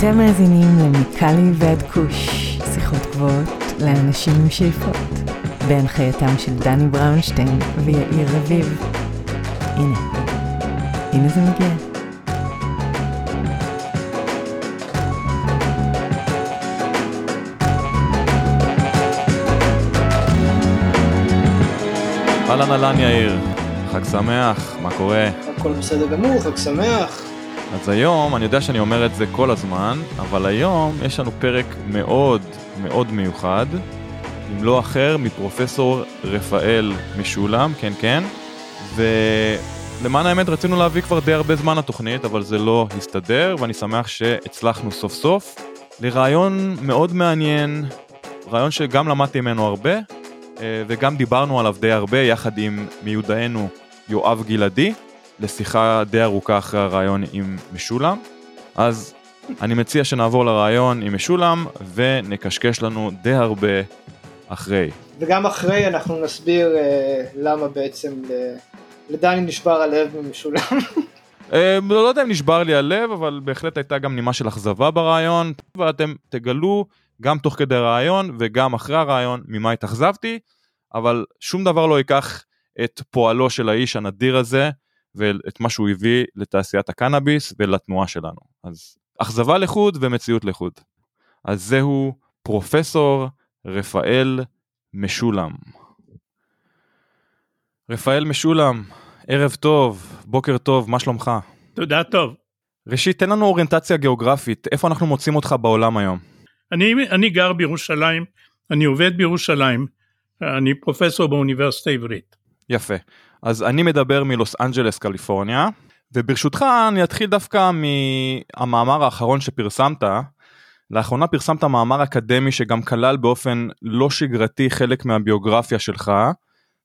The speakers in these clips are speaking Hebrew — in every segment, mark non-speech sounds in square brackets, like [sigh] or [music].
אתם מאזינים למיקלי ועד כוש, שיחות גבוהות לאנשים עם שאיפות, בהנחייתם של דני בראונשטיין ויאיר רביב. הנה, הנה זה מגיע. אהלן אהלן יאיר, חג שמח, מה קורה? הכל בסדר גמור, חג שמח. אז היום, אני יודע שאני אומר את זה כל הזמן, אבל היום יש לנו פרק מאוד מאוד מיוחד, אם לא אחר מפרופסור רפאל משולם, כן כן, ולמען האמת רצינו להביא כבר די הרבה זמן לתוכנית, אבל זה לא הסתדר, ואני שמח שהצלחנו סוף סוף. לרעיון מאוד מעניין, רעיון שגם למדתי ממנו הרבה, אה, וגם דיברנו עליו די הרבה יחד עם מיודענו יואב גלעדי, לשיחה די ארוכה אחרי הרעיון עם משולם. אז אני מציע שנעבור לרעיון עם משולם ונקשקש לנו די הרבה אחרי. וגם אחרי אנחנו נסביר אה, למה בעצם לדני נשבר הלב ממשולם. אה, לא יודע אם נשבר לי הלב, אבל בהחלט הייתה גם נימה של אכזבה ברעיון, ואתם תגלו גם תוך כדי הרעיון וגם אחרי הרעיון ממה התאכזבתי, אבל שום דבר לא ייקח את פועלו של האיש הנדיר הזה ואת מה שהוא הביא לתעשיית הקנאביס ולתנועה שלנו. אז אכזבה לחוד ומציאות לחוד. אז זהו פרופסור רפאל משולם. רפאל משולם, ערב טוב, בוקר טוב, מה שלומך? תודה טוב. ראשית, תן לנו אוריינטציה גיאוגרפית, איפה אנחנו מוצאים אותך בעולם היום? אני, אני גר בירושלים, אני עובד בירושלים, אני פרופסור באוניברסיטה העברית. יפה. אז אני מדבר מלוס אנג'לס, קליפורניה, וברשותך אני אתחיל דווקא מהמאמר האחרון שפרסמת. לאחרונה פרסמת מאמר אקדמי שגם כלל באופן לא שגרתי חלק מהביוגרפיה שלך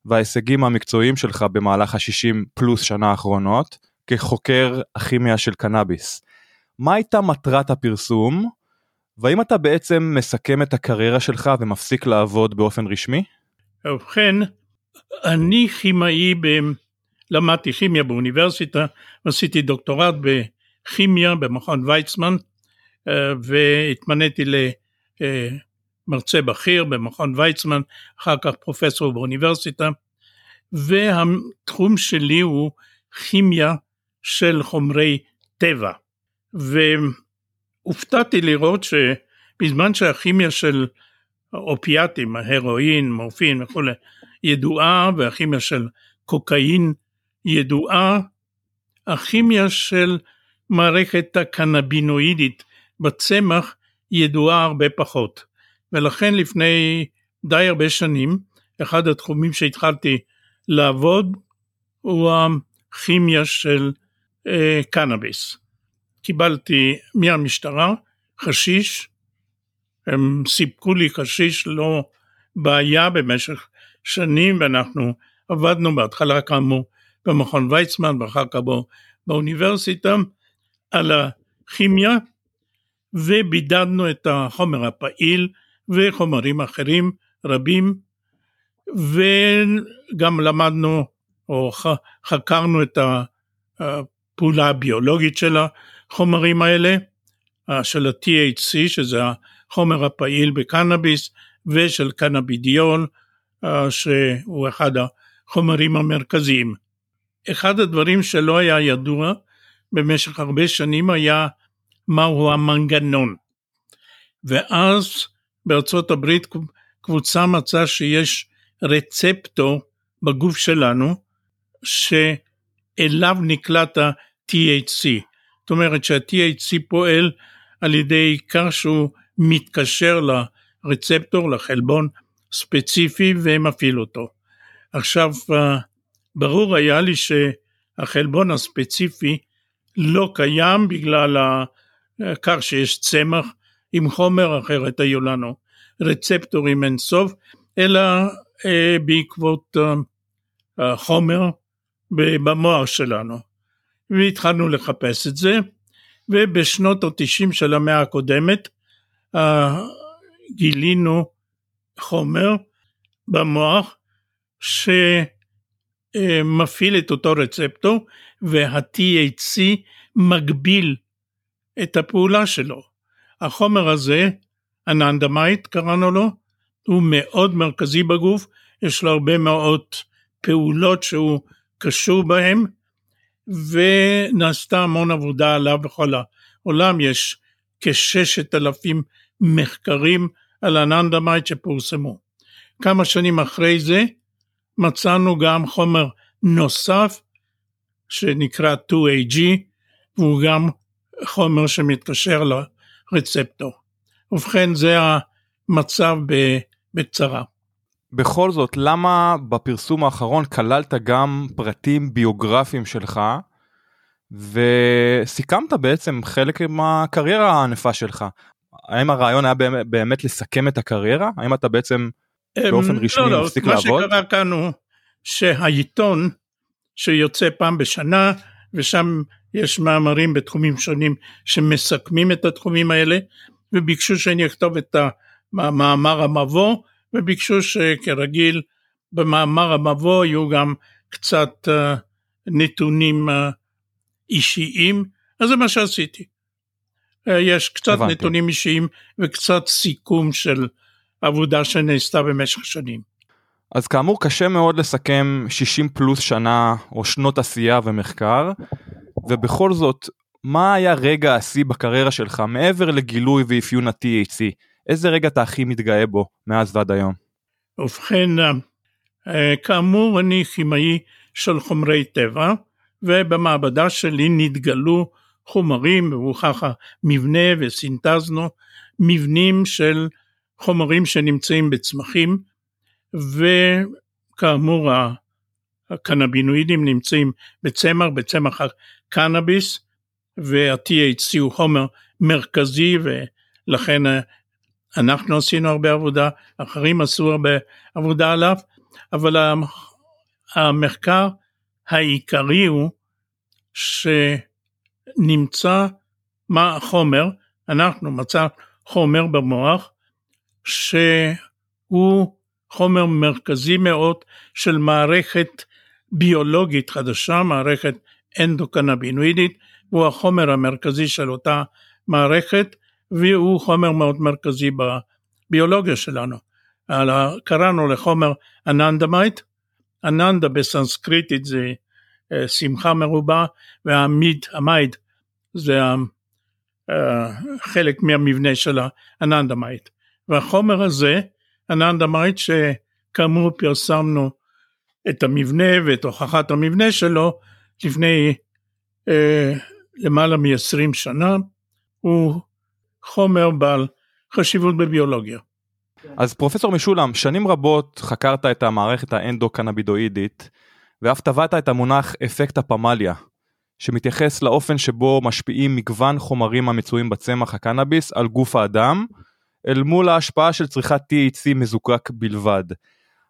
וההישגים המקצועיים שלך במהלך ה-60 פלוס שנה האחרונות כחוקר הכימיה של קנאביס. מה הייתה מטרת הפרסום? והאם אתה בעצם מסכם את הקריירה שלך ומפסיק לעבוד באופן רשמי? ובכן, אני כימאי, ב... למדתי כימיה באוניברסיטה, עשיתי דוקטורט בכימיה במכון ויצמן, אה, והתמניתי למרצה בכיר במכון ויצמן, אחר כך פרופסור באוניברסיטה, והתחום שלי הוא כימיה של חומרי טבע. והופתעתי לראות שבזמן שהכימיה של אופיאטים, הרואין, מורפין וכולי, ידועה והכימיה של קוקאין ידועה, הכימיה של מערכת הקנבינואידית בצמח ידועה הרבה פחות. ולכן לפני די הרבה שנים, אחד התחומים שהתחלתי לעבוד הוא הכימיה של אה, קנאביס. קיבלתי מהמשטרה חשיש, הם סיפקו לי חשיש לא בעיה במשך שנים ואנחנו עבדנו בהתחלה כאמור במכון ויצמן ואחר כך באוניברסיטה על הכימיה ובידדנו את החומר הפעיל וחומרים אחרים רבים וגם למדנו או חקרנו את הפעולה הביולוגית של החומרים האלה, של ה-THC שזה החומר הפעיל בקנאביס ושל קנאבידיול אה, שהוא אחד החומרים המרכזיים. אחד הדברים שלא היה ידוע במשך הרבה שנים היה מהו המנגנון. ואז בארצות הברית קבוצה מצאה שיש רצפטור בגוף שלנו שאליו נקלט ה-THC. זאת אומרת שה-THC פועל על ידי כך שהוא מתקשר לרצפטור, לחלבון ספציפי ומפעיל אותו. עכשיו, אה, ברור היה לי שהחלבון הספציפי לא קיים בגלל כך שיש צמח עם חומר, אחרת היו לנו רצפטורים אינסוף, אלא אה, בעקבות אה, חומר במוח שלנו. והתחלנו לחפש את זה, ובשנות ה-90 של המאה הקודמת גילינו חומר במוח שמפעיל את אותו רצפטור וה-THC מגביל את הפעולה שלו. החומר הזה, אננדמייט קראנו לו, הוא מאוד מרכזי בגוף, יש לו הרבה מאוד פעולות שהוא קשור בהן, ונעשתה המון עבודה עליו בכל העולם, יש כששת אלפים מחקרים על אננדמייט שפורסמו. כמה שנים אחרי זה מצאנו גם חומר נוסף שנקרא 2AG והוא גם חומר שמתקשר לרצפטור. ובכן זה המצב בקצרה. בכל זאת, למה בפרסום האחרון כללת גם פרטים ביוגרפיים שלך וסיכמת בעצם חלק מהקריירה הענפה שלך? האם הרעיון היה באמת לסכם את הקריירה? האם אתה בעצם באופן רשמי לא, לא, מפסיק לעבוד? מה שקרה כאן הוא שהעיתון שיוצא פעם בשנה ושם יש מאמרים בתחומים שונים שמסכמים את התחומים האלה וביקשו שאני אכתוב את המאמר המבוא וביקשו שכרגיל במאמר המבוא יהיו גם קצת uh, נתונים uh, אישיים אז זה מה שעשיתי. Uh, יש קצת הבנתי. נתונים אישיים וקצת סיכום של עבודה שנעשתה במשך שנים. אז כאמור קשה מאוד לסכם 60 פלוס שנה או שנות עשייה ומחקר ובכל זאת מה היה רגע השיא בקריירה שלך מעבר לגילוי ואפיון ה-THC? איזה רגע אתה הכי מתגאה בו מאז ועד היום? ובכן, אה, אה, כאמור אני כימאי של חומרי טבע ובמעבדה שלי נתגלו חומרים והוכח המבנה וסינתזנו מבנים של חומרים שנמצאים בצמחים וכאמור הקנבינואידים נמצאים בצמח, בצמח הקנאביס וה-THC הוא חומר מרכזי ולכן אה, אנחנו עשינו הרבה עבודה, אחרים עשו הרבה עבודה עליו, אבל המחקר העיקרי הוא שנמצא מה החומר, אנחנו מצא חומר במוח שהוא חומר מרכזי מאוד של מערכת ביולוגית חדשה, מערכת אנדוקנבינואידית, הוא החומר המרכזי של אותה מערכת והוא חומר מאוד מרכזי בביולוגיה שלנו. קראנו לחומר אננדמיד, אננדה בסנסקריטית זה אה, שמחה מרובה והאמיד, האמיד זה אה, חלק מהמבנה של האננדמיד. והחומר הזה, אננדמיד, שכאמור פרסמנו את המבנה ואת הוכחת המבנה שלו לפני אה, למעלה מ-20 שנה, הוא חומר בעל חשיבות בביולוגיה. אז פרופסור משולם, שנים רבות חקרת את המערכת האנדו-קנבידואידית ואף טבעת את המונח אפקט הפמליה, שמתייחס לאופן שבו משפיעים מגוון חומרים המצויים בצמח הקנאביס על גוף האדם, אל מול ההשפעה של צריכת THC מזוקק בלבד.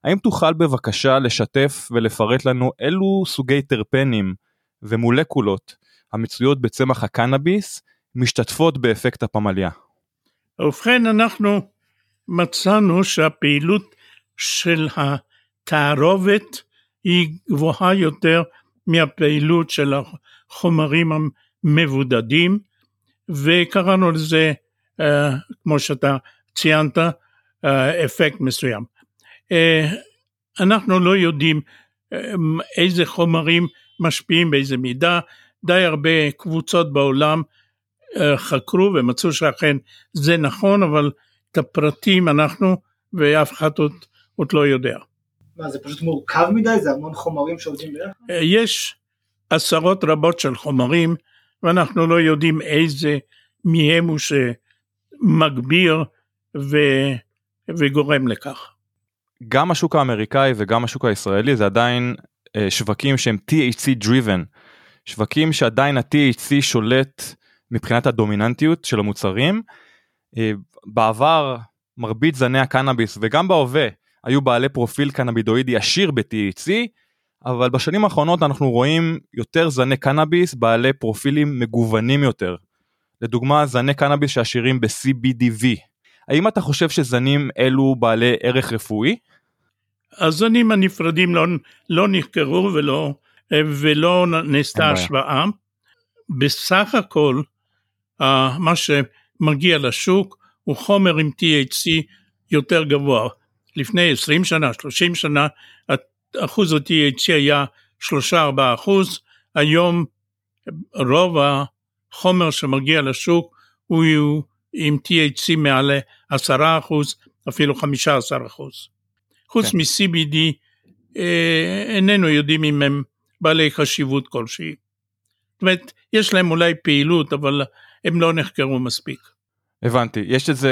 האם תוכל בבקשה לשתף ולפרט לנו אילו סוגי טרפנים ומולקולות המצויות בצמח הקנאביס משתתפות באפקט הפמליה? ובכן אנחנו מצאנו שהפעילות של התערובת היא גבוהה יותר מהפעילות של החומרים המבודדים וקראנו לזה אה, כמו שאתה ציינת, אה, אפקט מסוים. אה, אנחנו לא יודעים איזה חומרים משפיעים באיזה מידה, די הרבה קבוצות בעולם חקרו ומצאו שאכן זה נכון, אבל את הפרטים אנחנו ואף אחד עוד, עוד לא יודע. מה זה פשוט מורכב מדי? זה המון חומרים שעובדים ביחד? יש עשרות רבות של חומרים ואנחנו לא יודעים איזה מהם הוא ש... מגביר ו, וגורם לכך. גם השוק האמריקאי וגם השוק הישראלי זה עדיין אה, שווקים שהם THC driven, שווקים שעדיין ה-THC שולט מבחינת הדומיננטיות של המוצרים. אה, בעבר מרבית זני הקנאביס וגם בהווה היו בעלי פרופיל קנאבידואידי עשיר ב-THC, אבל בשנים האחרונות אנחנו רואים יותר זני קנאביס בעלי פרופילים מגוונים יותר. לדוגמה זני קנאביס שעשירים ב-CBDV. האם אתה חושב שזנים אלו בעלי ערך רפואי? הזנים הנפרדים לא, לא נחקרו ולא, ולא נעשתה השוואה. בסך הכל מה מגיע לשוק הוא חומר עם THC יותר גבוה. לפני 20 שנה, 30 שנה, אחוז ה-THC היה 3-4 אחוז, היום רוב החומר שמגיע לשוק הוא עם THC מעל 10 אחוז, אפילו 15 אחוז. חוץ כן. מ-CBD אה, איננו יודעים אם הם בעלי חשיבות כלשהי. זאת אומרת, יש להם אולי פעילות, אבל הם לא נחקרו מספיק. הבנתי. יש איזה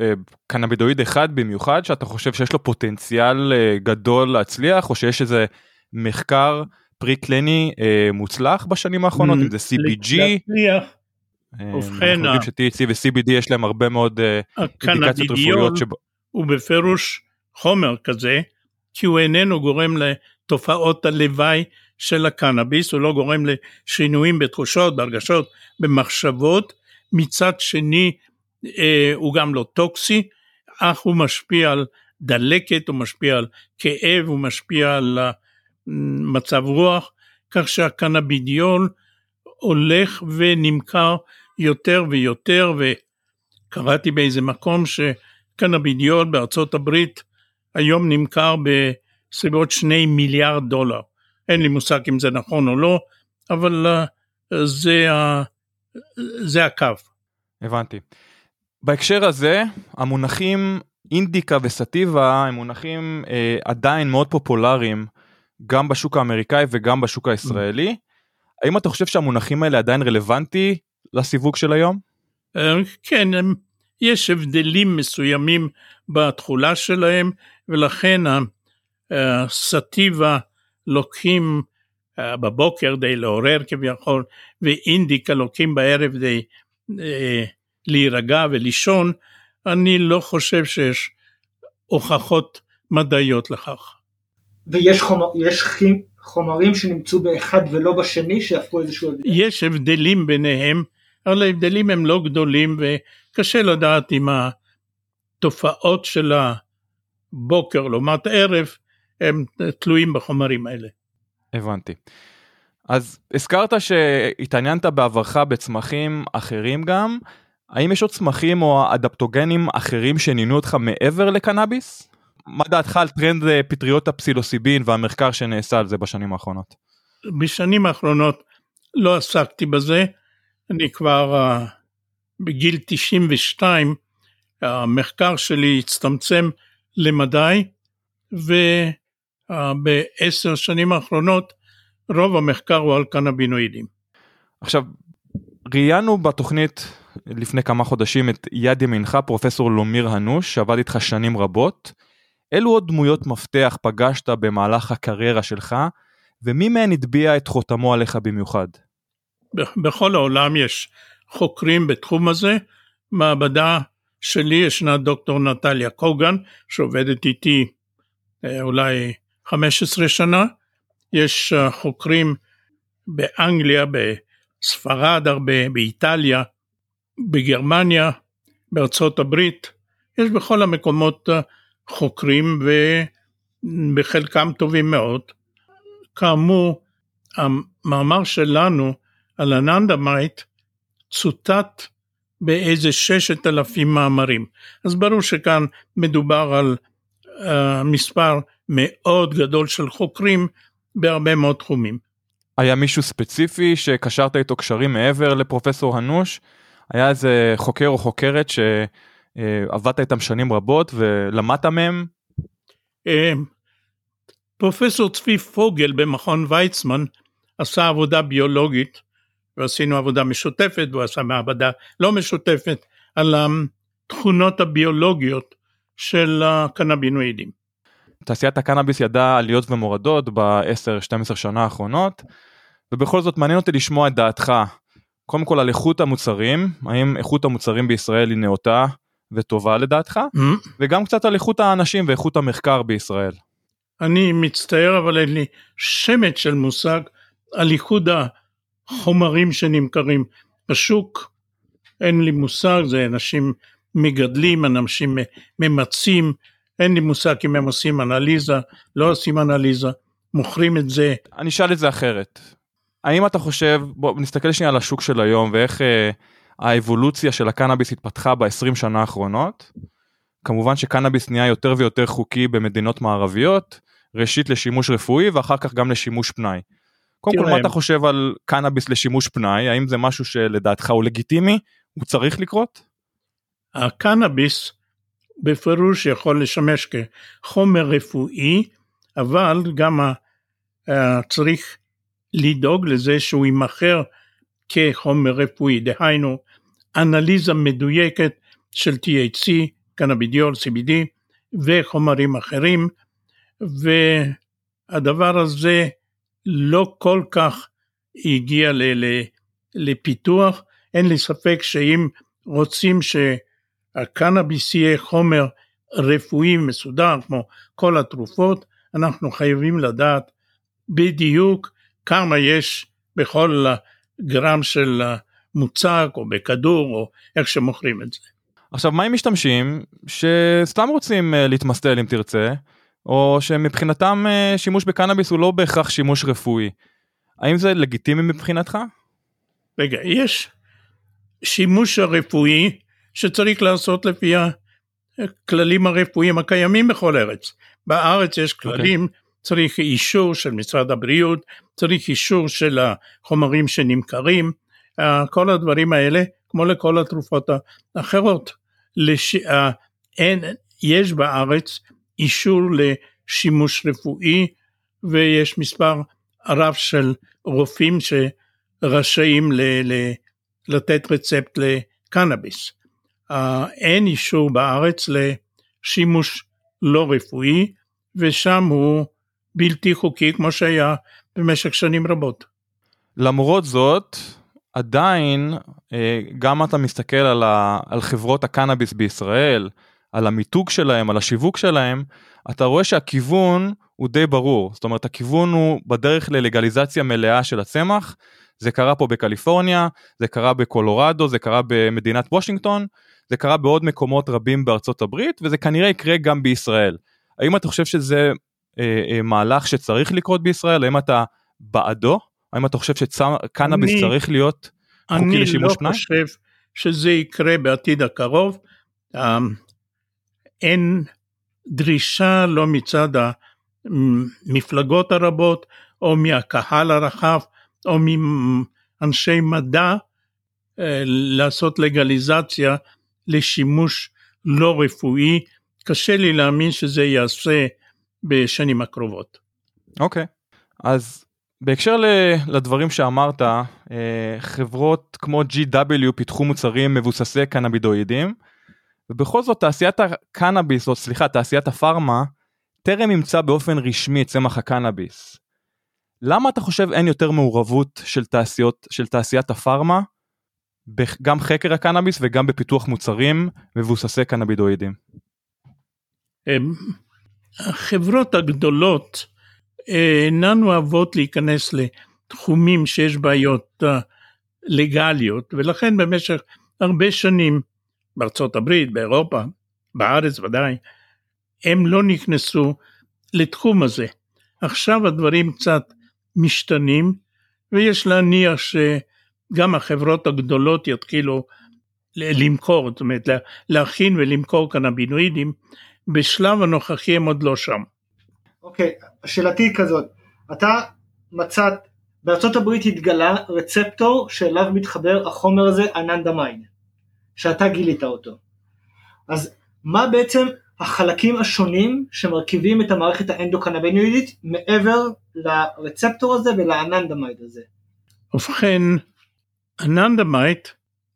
אה, קנבידואיד אחד במיוחד שאתה חושב שיש לו פוטנציאל אה, גדול להצליח, או שיש איזה מחקר פרי קליני אה, מוצלח בשנים האחרונות, אם זה CBG? להצליח. ובכן, אנחנו יודעים ש-THC ו-CBD יש להם הרבה מאוד אינדיקציות רפואיות. שבו... הוא בפירוש חומר כזה, כי הוא איננו גורם לתופעות הלוואי של הקנאביס, הוא לא גורם לשינויים בתחושות, בהרגשות, במחשבות, מצד שני הוא גם לא טוקסי, אך הוא משפיע על דלקת, הוא משפיע על כאב, הוא משפיע על מצב רוח, כך שהקנאבידיול הולך ונמכר יותר ויותר, וקראתי באיזה מקום שקנאבידיול בארצות הברית היום נמכר בסביבות שני מיליארד דולר. אין לי מושג אם זה נכון או לא, אבל אה, זה, זה הקו. הבנתי. בהקשר הזה, המונחים אינדיקה וסטיבה הם מונחים אה, עדיין מאוד פופולריים גם בשוק האמריקאי וגם בשוק הישראלי. האם אתה חושב שהמונחים האלה עדיין רלוונטי לסיווג של היום? אה, כן, יש הבדלים מסוימים בתכולה שלהם, ולכן הסטיבה לוקחים אה, בבוקר די לעורר כביכול, ואינדיקה לוקחים בערב די אה, להירגע ולישון, אני לא חושב שיש הוכחות מדעיות לכך. ויש חומר, יש חומרים שנמצאו באחד ולא בשני שהפכו איזשהו הבדל? יש הבדלים ביניהם, אבל ההבדלים הם לא גדולים וקשה לדעת אם התופעות של הבוקר לעומת ערב הם תלויים בחומרים האלה. הבנתי. אז הזכרת שהתעניינת בעברך בצמחים אחרים גם, האם יש עוד צמחים או אדפטוגנים אחרים שנינו אותך מעבר לקנאביס? מה דעתך על טרנד אה, פטריות הפסילוסיבין והמחקר שנעשה על זה בשנים האחרונות? בשנים האחרונות לא עסקתי בזה, אני כבר uh, בגיל 92, המחקר שלי הצטמצם למדי, ובעשר uh, שנים האחרונות רוב המחקר הוא על קנבינואידים. עכשיו, ראיינו בתוכנית לפני כמה חודשים את יד ימינך פרופסור לומיר הנוש שעבד איתך שנים רבות. אילו עוד דמויות מפתח פגשת במהלך הקריירה שלך ומי מהן הטביע את חותמו עליך במיוחד? בכל העולם יש חוקרים בתחום הזה. מעבדה שלי ישנה דוקטור נטליה קוגן שעובדת איתי אה, אולי 15 שנה. יש אה, חוקרים באנגליה, בספרד הרבה, באיטליה, בגרמניה, בארצות הברית, יש בכל המקומות אה, חוקרים ובחלקם טובים מאוד. כאמור, המאמר שלנו על האננדמיד צוטט באיזה ששת אלפים מאמרים. אז ברור שכאן מדובר על אה, מספר מאוד גדול של חוקרים בהרבה מאוד תחומים. היה מישהו ספציפי שקשרת איתו קשרים מעבר לפרופסור הנוש? היה איזה חוקר או חוקרת שעבדת איתם שנים רבות ולמדת מהם? אה, פרופסור צבי פוגל במכון ויצמן עשה עבודה ביולוגית ועשינו עבודה משותפת והוא עשה מעבדה לא משותפת על התכונות הביולוגיות של הקנבינואידים. תעשיית הקנאביס ידעה עליות ומורדות ב-10-12 שנה האחרונות ובכל זאת מעניין אותי לשמוע את דעתך קודם כל על איכות המוצרים, האם איכות המוצרים בישראל היא נאותה וטובה לדעתך, mm-hmm. וגם קצת על איכות האנשים ואיכות המחקר בישראל. אני מצטער אבל אין לי שמץ של מושג על איחוד החומרים שנמכרים בשוק. אין לי מושג, זה אנשים מגדלים, אנשים ממצים, אין לי מושג אם הם עושים אנליזה, לא עושים אנליזה, מוכרים את זה. אני אשאל את זה אחרת. האם אתה חושב, בוא נסתכל שנייה על השוק של היום ואיך אה, האבולוציה של הקנאביס התפתחה ב-20 שנה האחרונות. כמובן שקנאביס נהיה יותר ויותר חוקי במדינות מערביות, ראשית לשימוש רפואי ואחר כך גם לשימוש פנאי. קודם כל, מה אתה חושב על קנאביס לשימוש פנאי? האם זה משהו שלדעתך הוא לגיטימי? הוא צריך לקרות? הקנאביס בפירוש יכול לשמש כחומר רפואי, אבל גם צריך לדאוג לזה שהוא יימכר כחומר רפואי, דהיינו אנליזה מדויקת של THC, קנאבידיול, CBD וחומרים אחרים, והדבר הזה לא כל כך הגיע לפיתוח, אין לי ספק שאם רוצים שהקנאביס יהיה חומר רפואי מסודר כמו כל התרופות, אנחנו חייבים לדעת בדיוק כמה יש בכל גרם של מוצק או בכדור או איך שמוכרים את זה. עכשיו מה עם משתמשים שסתם רוצים אה, להתמסטל אם תרצה או שמבחינתם אה, שימוש בקנאביס הוא לא בהכרח שימוש רפואי. האם זה לגיטימי מבחינתך? רגע, יש שימוש הרפואי שצריך לעשות לפי הכללים הרפואיים הקיימים בכל ארץ. בארץ יש אוקיי. כללים, okay. צריך אישור של משרד הבריאות, צריך אישור של החומרים שנמכרים, אה, כל הדברים האלה, כמו לכל התרופות האחרות. לש... אה, אין, יש בארץ אישור לשימוש רפואי ויש מספר רב של רופאים שרשאים ל, ל, לתת רצפט לקנאביס. Uh, אין אישור בארץ לשימוש לא רפואי ושם הוא בלתי חוקי כמו שהיה במשך שנים רבות. למרות זאת עדיין אה, גם אתה מסתכל על, ה, על חברות הקנאביס בישראל על המיתוג שלהם, על השיווק שלהם, אתה רואה שהכיוון הוא די ברור. זאת אומרת, הכיוון הוא בדרך ללגליזציה מלאה של הצמח. זה קרה פה בקליפורניה, זה קרה בקולורדו, זה קרה במדינת וושינגטון, זה קרה בעוד מקומות רבים בארצות הברית, וזה כנראה יקרה גם בישראל. האם אתה חושב שזה מהלך שצריך לקרות בישראל? האם אתה בעדו? האם אתה חושב שקנאביס צריך להיות חוקי לשימוש פנאי? אני לא חושב שזה יקרה בעתיד הקרוב. אמ, אין דרישה לא מצד המפלגות הרבות או מהקהל הרחב או מאנשי מדע אה, לעשות לגליזציה לשימוש לא רפואי. קשה לי להאמין שזה ייעשה בשנים הקרובות. אוקיי, okay. אז בהקשר לדברים שאמרת, אה, חברות כמו GW פיתחו מוצרים מבוססי קנבידואידים. ובכל זאת תעשיית הקנאביס, או סליחה, תעשיית הפארמה, טרם אימצה באופן רשמי את צמח הקנאביס. למה אתה חושב אין יותר מעורבות של תעשיות, של תעשיית הפארמה, גם חקר הקנאביס וגם בפיתוח מוצרים מבוססי קנאבידואידים? החברות הגדולות אה, אינן אוהבות להיכנס לתחומים שיש בעיות אה, לגליות, ולכן במשך הרבה שנים בארצות הברית, באירופה, בארץ ודאי, הם לא נכנסו לתחום הזה. עכשיו הדברים קצת משתנים, ויש להניח שגם החברות הגדולות יתחילו למכור, זאת אומרת להכין ולמכור קנבינואידים, בשלב הנוכחי הם עוד לא שם. אוקיי, okay, השאלתי היא כזאת, אתה מצאת, בארצות הברית התגלה רצפטור שאליו מתחבר החומר הזה אננדמיין. שאתה גילית אותו. אז מה בעצם החלקים השונים שמרכיבים את המערכת האנדוקנבינואידית מעבר לרצפטור הזה ולאננדמייד הזה? ובכן, אננדמייד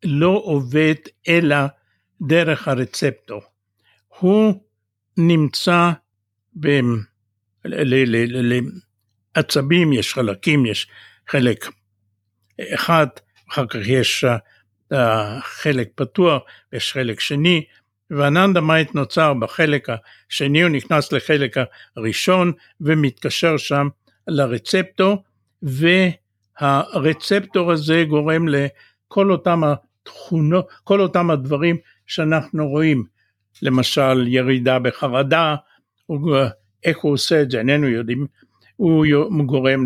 לא עובד אלא דרך הרצפטור. הוא נמצא לעצבים, יש חלקים, יש חלק אחד, אחר כך יש חלק פתוח, יש חלק שני, והננדמייט נוצר בחלק השני, הוא נכנס לחלק הראשון ומתקשר שם לרצפטור, והרצפטור הזה גורם לכל אותם התכונות, כל אותם הדברים שאנחנו רואים, למשל ירידה בחרדה, איך הוא עושה את זה איננו יודעים, הוא גורם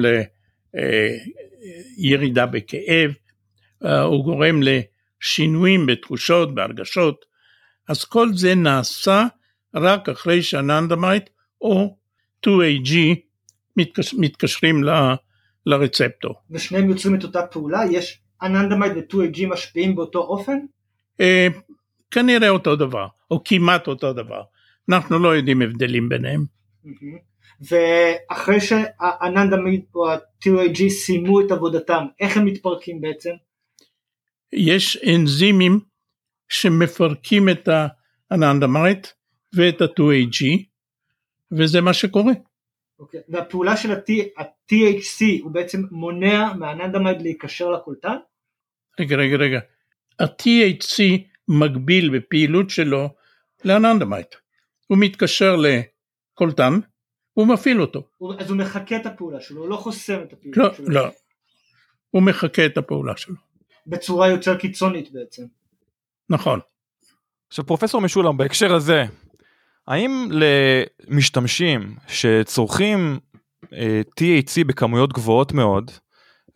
לירידה בכאב, הוא גורם שינויים בתחושות, בהרגשות, אז כל זה נעשה רק אחרי שהאננדמיד או 2AG מתקש, מתקשרים ל, לרצפטור. ושניהם יוצרים את אותה פעולה? יש אננדמיד ו-2AG משפיעים באותו אופן? אה, כנראה אותו דבר, או כמעט אותו דבר. אנחנו לא יודעים הבדלים ביניהם. ואחרי שהאננדמיד או ה-2AG סיימו את עבודתם, איך הם מתפרקים בעצם? יש אנזימים שמפרקים את האננדמיד ואת ה-2AG, וזה מה שקורה. אוקיי, והפעולה של ה-THC הוא בעצם מונע מהאננדמיד להיקשר לקולטן? רגע, רגע, רגע. ה-THC מגביל בפעילות שלו לאננדמיד. הוא מתקשר לקולטן, הוא מפעיל אותו. אז הוא מחקה את הפעולה שלו, הוא לא חוסם את הפעילות לא, שלו. לא. הוא מחקה את הפעולה שלו. בצורה יותר קיצונית בעצם. נכון. עכשיו פרופסור משולם בהקשר הזה האם למשתמשים שצורכים אה, THC בכמויות גבוהות מאוד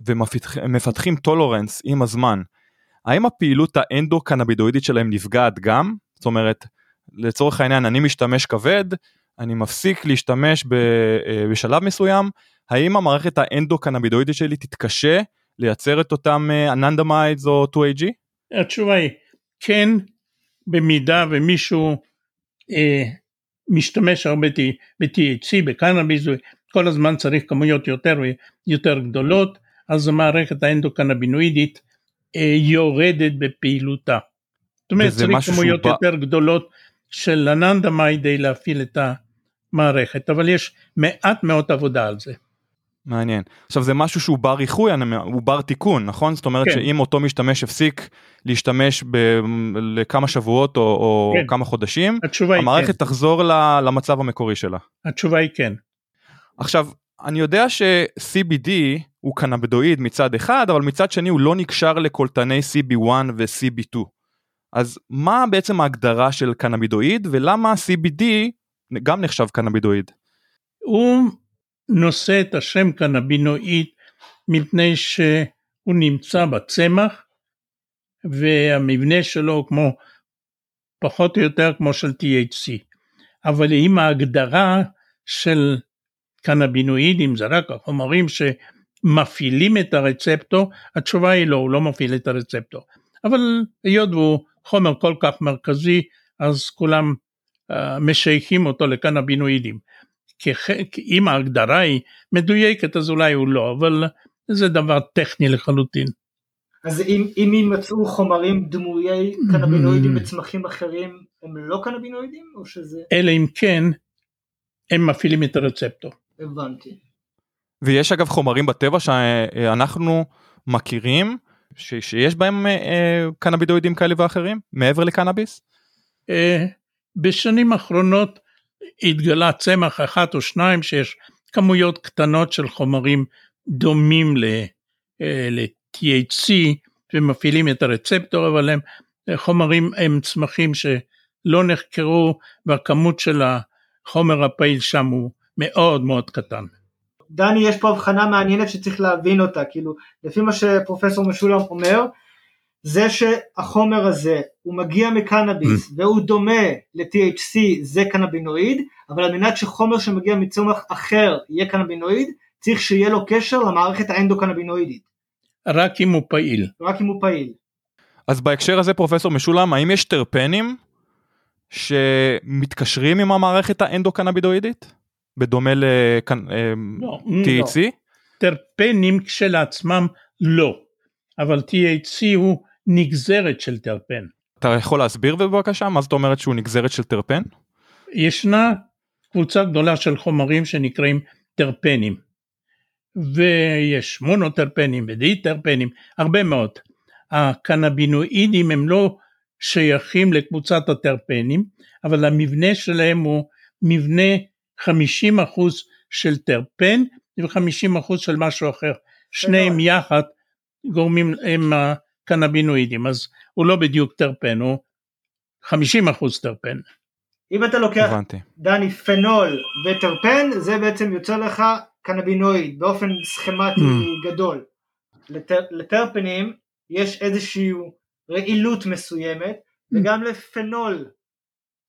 ומפתחים טולורנס עם הזמן, האם הפעילות האנדו-קנבידואידית שלהם נפגעת גם? זאת אומרת, לצורך העניין אני משתמש כבד, אני מפסיק להשתמש ב, אה, בשלב מסוים, האם המערכת האנדו-קנבידואידית שלי תתקשה לייצר את אותם אננדמיידס או 2AG? התשובה היא כן, במידה ומישהו אה, משתמש הרבה ב-THC, בקנאביס, כל הזמן צריך כמויות יותר ויותר גדולות, אז המערכת האנדוקנבינואידית אה, יורדת בפעילותה. זאת אומרת צריך כמויות בא... יותר גדולות של אננדמאי כדי להפעיל את המערכת, אבל יש מעט מאוד עבודה על זה. מעניין. עכשיו זה משהו שהוא בר איחוי, הוא בר תיקון, נכון? זאת אומרת כן. שאם אותו משתמש הפסיק להשתמש ב- לכמה שבועות או, או כן. כמה חודשים, המערכת כן. תחזור למצב המקורי שלה. התשובה היא כן. עכשיו, אני יודע ש-CBD הוא קנבדואיד מצד אחד, אבל מצד שני הוא לא נקשר לקולטני CB1 ו-CB2. אז מה בעצם ההגדרה של קנבידואיד ולמה CBD גם נחשב קנבידואיד? הוא נושא את השם קנבינואיד מפני שהוא נמצא בצמח והמבנה שלו כמו פחות או יותר כמו של THC אבל עם ההגדרה של קנבינואידים זה רק החומרים שמפעילים את הרצפטור התשובה היא לא הוא לא מפעיל את הרצפטור אבל היות והוא חומר כל כך מרכזי אז כולם uh, משייכים אותו לקנבינואידים אם ההגדרה היא מדויקת אז אולי הוא לא, אבל זה דבר טכני לחלוטין. אז אם, אם יימצאו חומרים דמויי קנבינואידים בצמחים אחרים הם לא קנבינואידים או שזה... אלא אם כן הם מפעילים את הרצפטור. הבנתי. ויש אגב חומרים בטבע שאנחנו מכירים ש, שיש בהם אה, קנבידואידים כאלה ואחרים מעבר לקנאביס? אה, בשנים האחרונות התגלה צמח אחת או שניים שיש כמויות קטנות של חומרים דומים ל-THC אה, ומפעילים את הרצפטור אבל הם חומרים הם צמחים שלא נחקרו והכמות של החומר הפעיל שם הוא מאוד מאוד קטן. דני יש פה הבחנה מעניינת שצריך להבין אותה כאילו לפי מה שפרופסור משולם אומר זה שהחומר הזה הוא מגיע מקנאביס mm. והוא דומה ל-THC זה קנבינואיד, אבל על מנת שחומר שמגיע מצומח אחר יהיה קנבינואיד, צריך שיהיה לו קשר למערכת האנדוקנבינואידית. רק אם הוא פעיל. רק אם הוא פעיל. אז בהקשר הזה פרופסור משולם, האם יש טרפנים שמתקשרים עם המערכת האנדוקנבינואידית? בדומה ל-THC? לא, לא. טרפנים כשלעצמם לא, אבל THC הוא נגזרת של טרפן. אתה יכול להסביר בבקשה מה זאת אומרת שהוא נגזרת של טרפן? ישנה קבוצה גדולה של חומרים שנקראים טרפנים ויש מונוטרפנים ודיטרפנים הרבה מאוד. הקנבינואידים הם לא שייכים לקבוצת הטרפנים אבל המבנה שלהם הוא מבנה 50% של טרפן ו-50% של משהו אחר. שניהם יחד גורמים הם קנבינואידים, אז הוא לא בדיוק טרפן, הוא 50 אחוז טרפן. אם אתה לוקח, הבנתי. דני, פנול וטרפן, זה בעצם יוצא לך קנבינואיד באופן סכמטי mm. גדול. לטר, לטרפנים יש איזשהו רעילות מסוימת, וגם לפנול.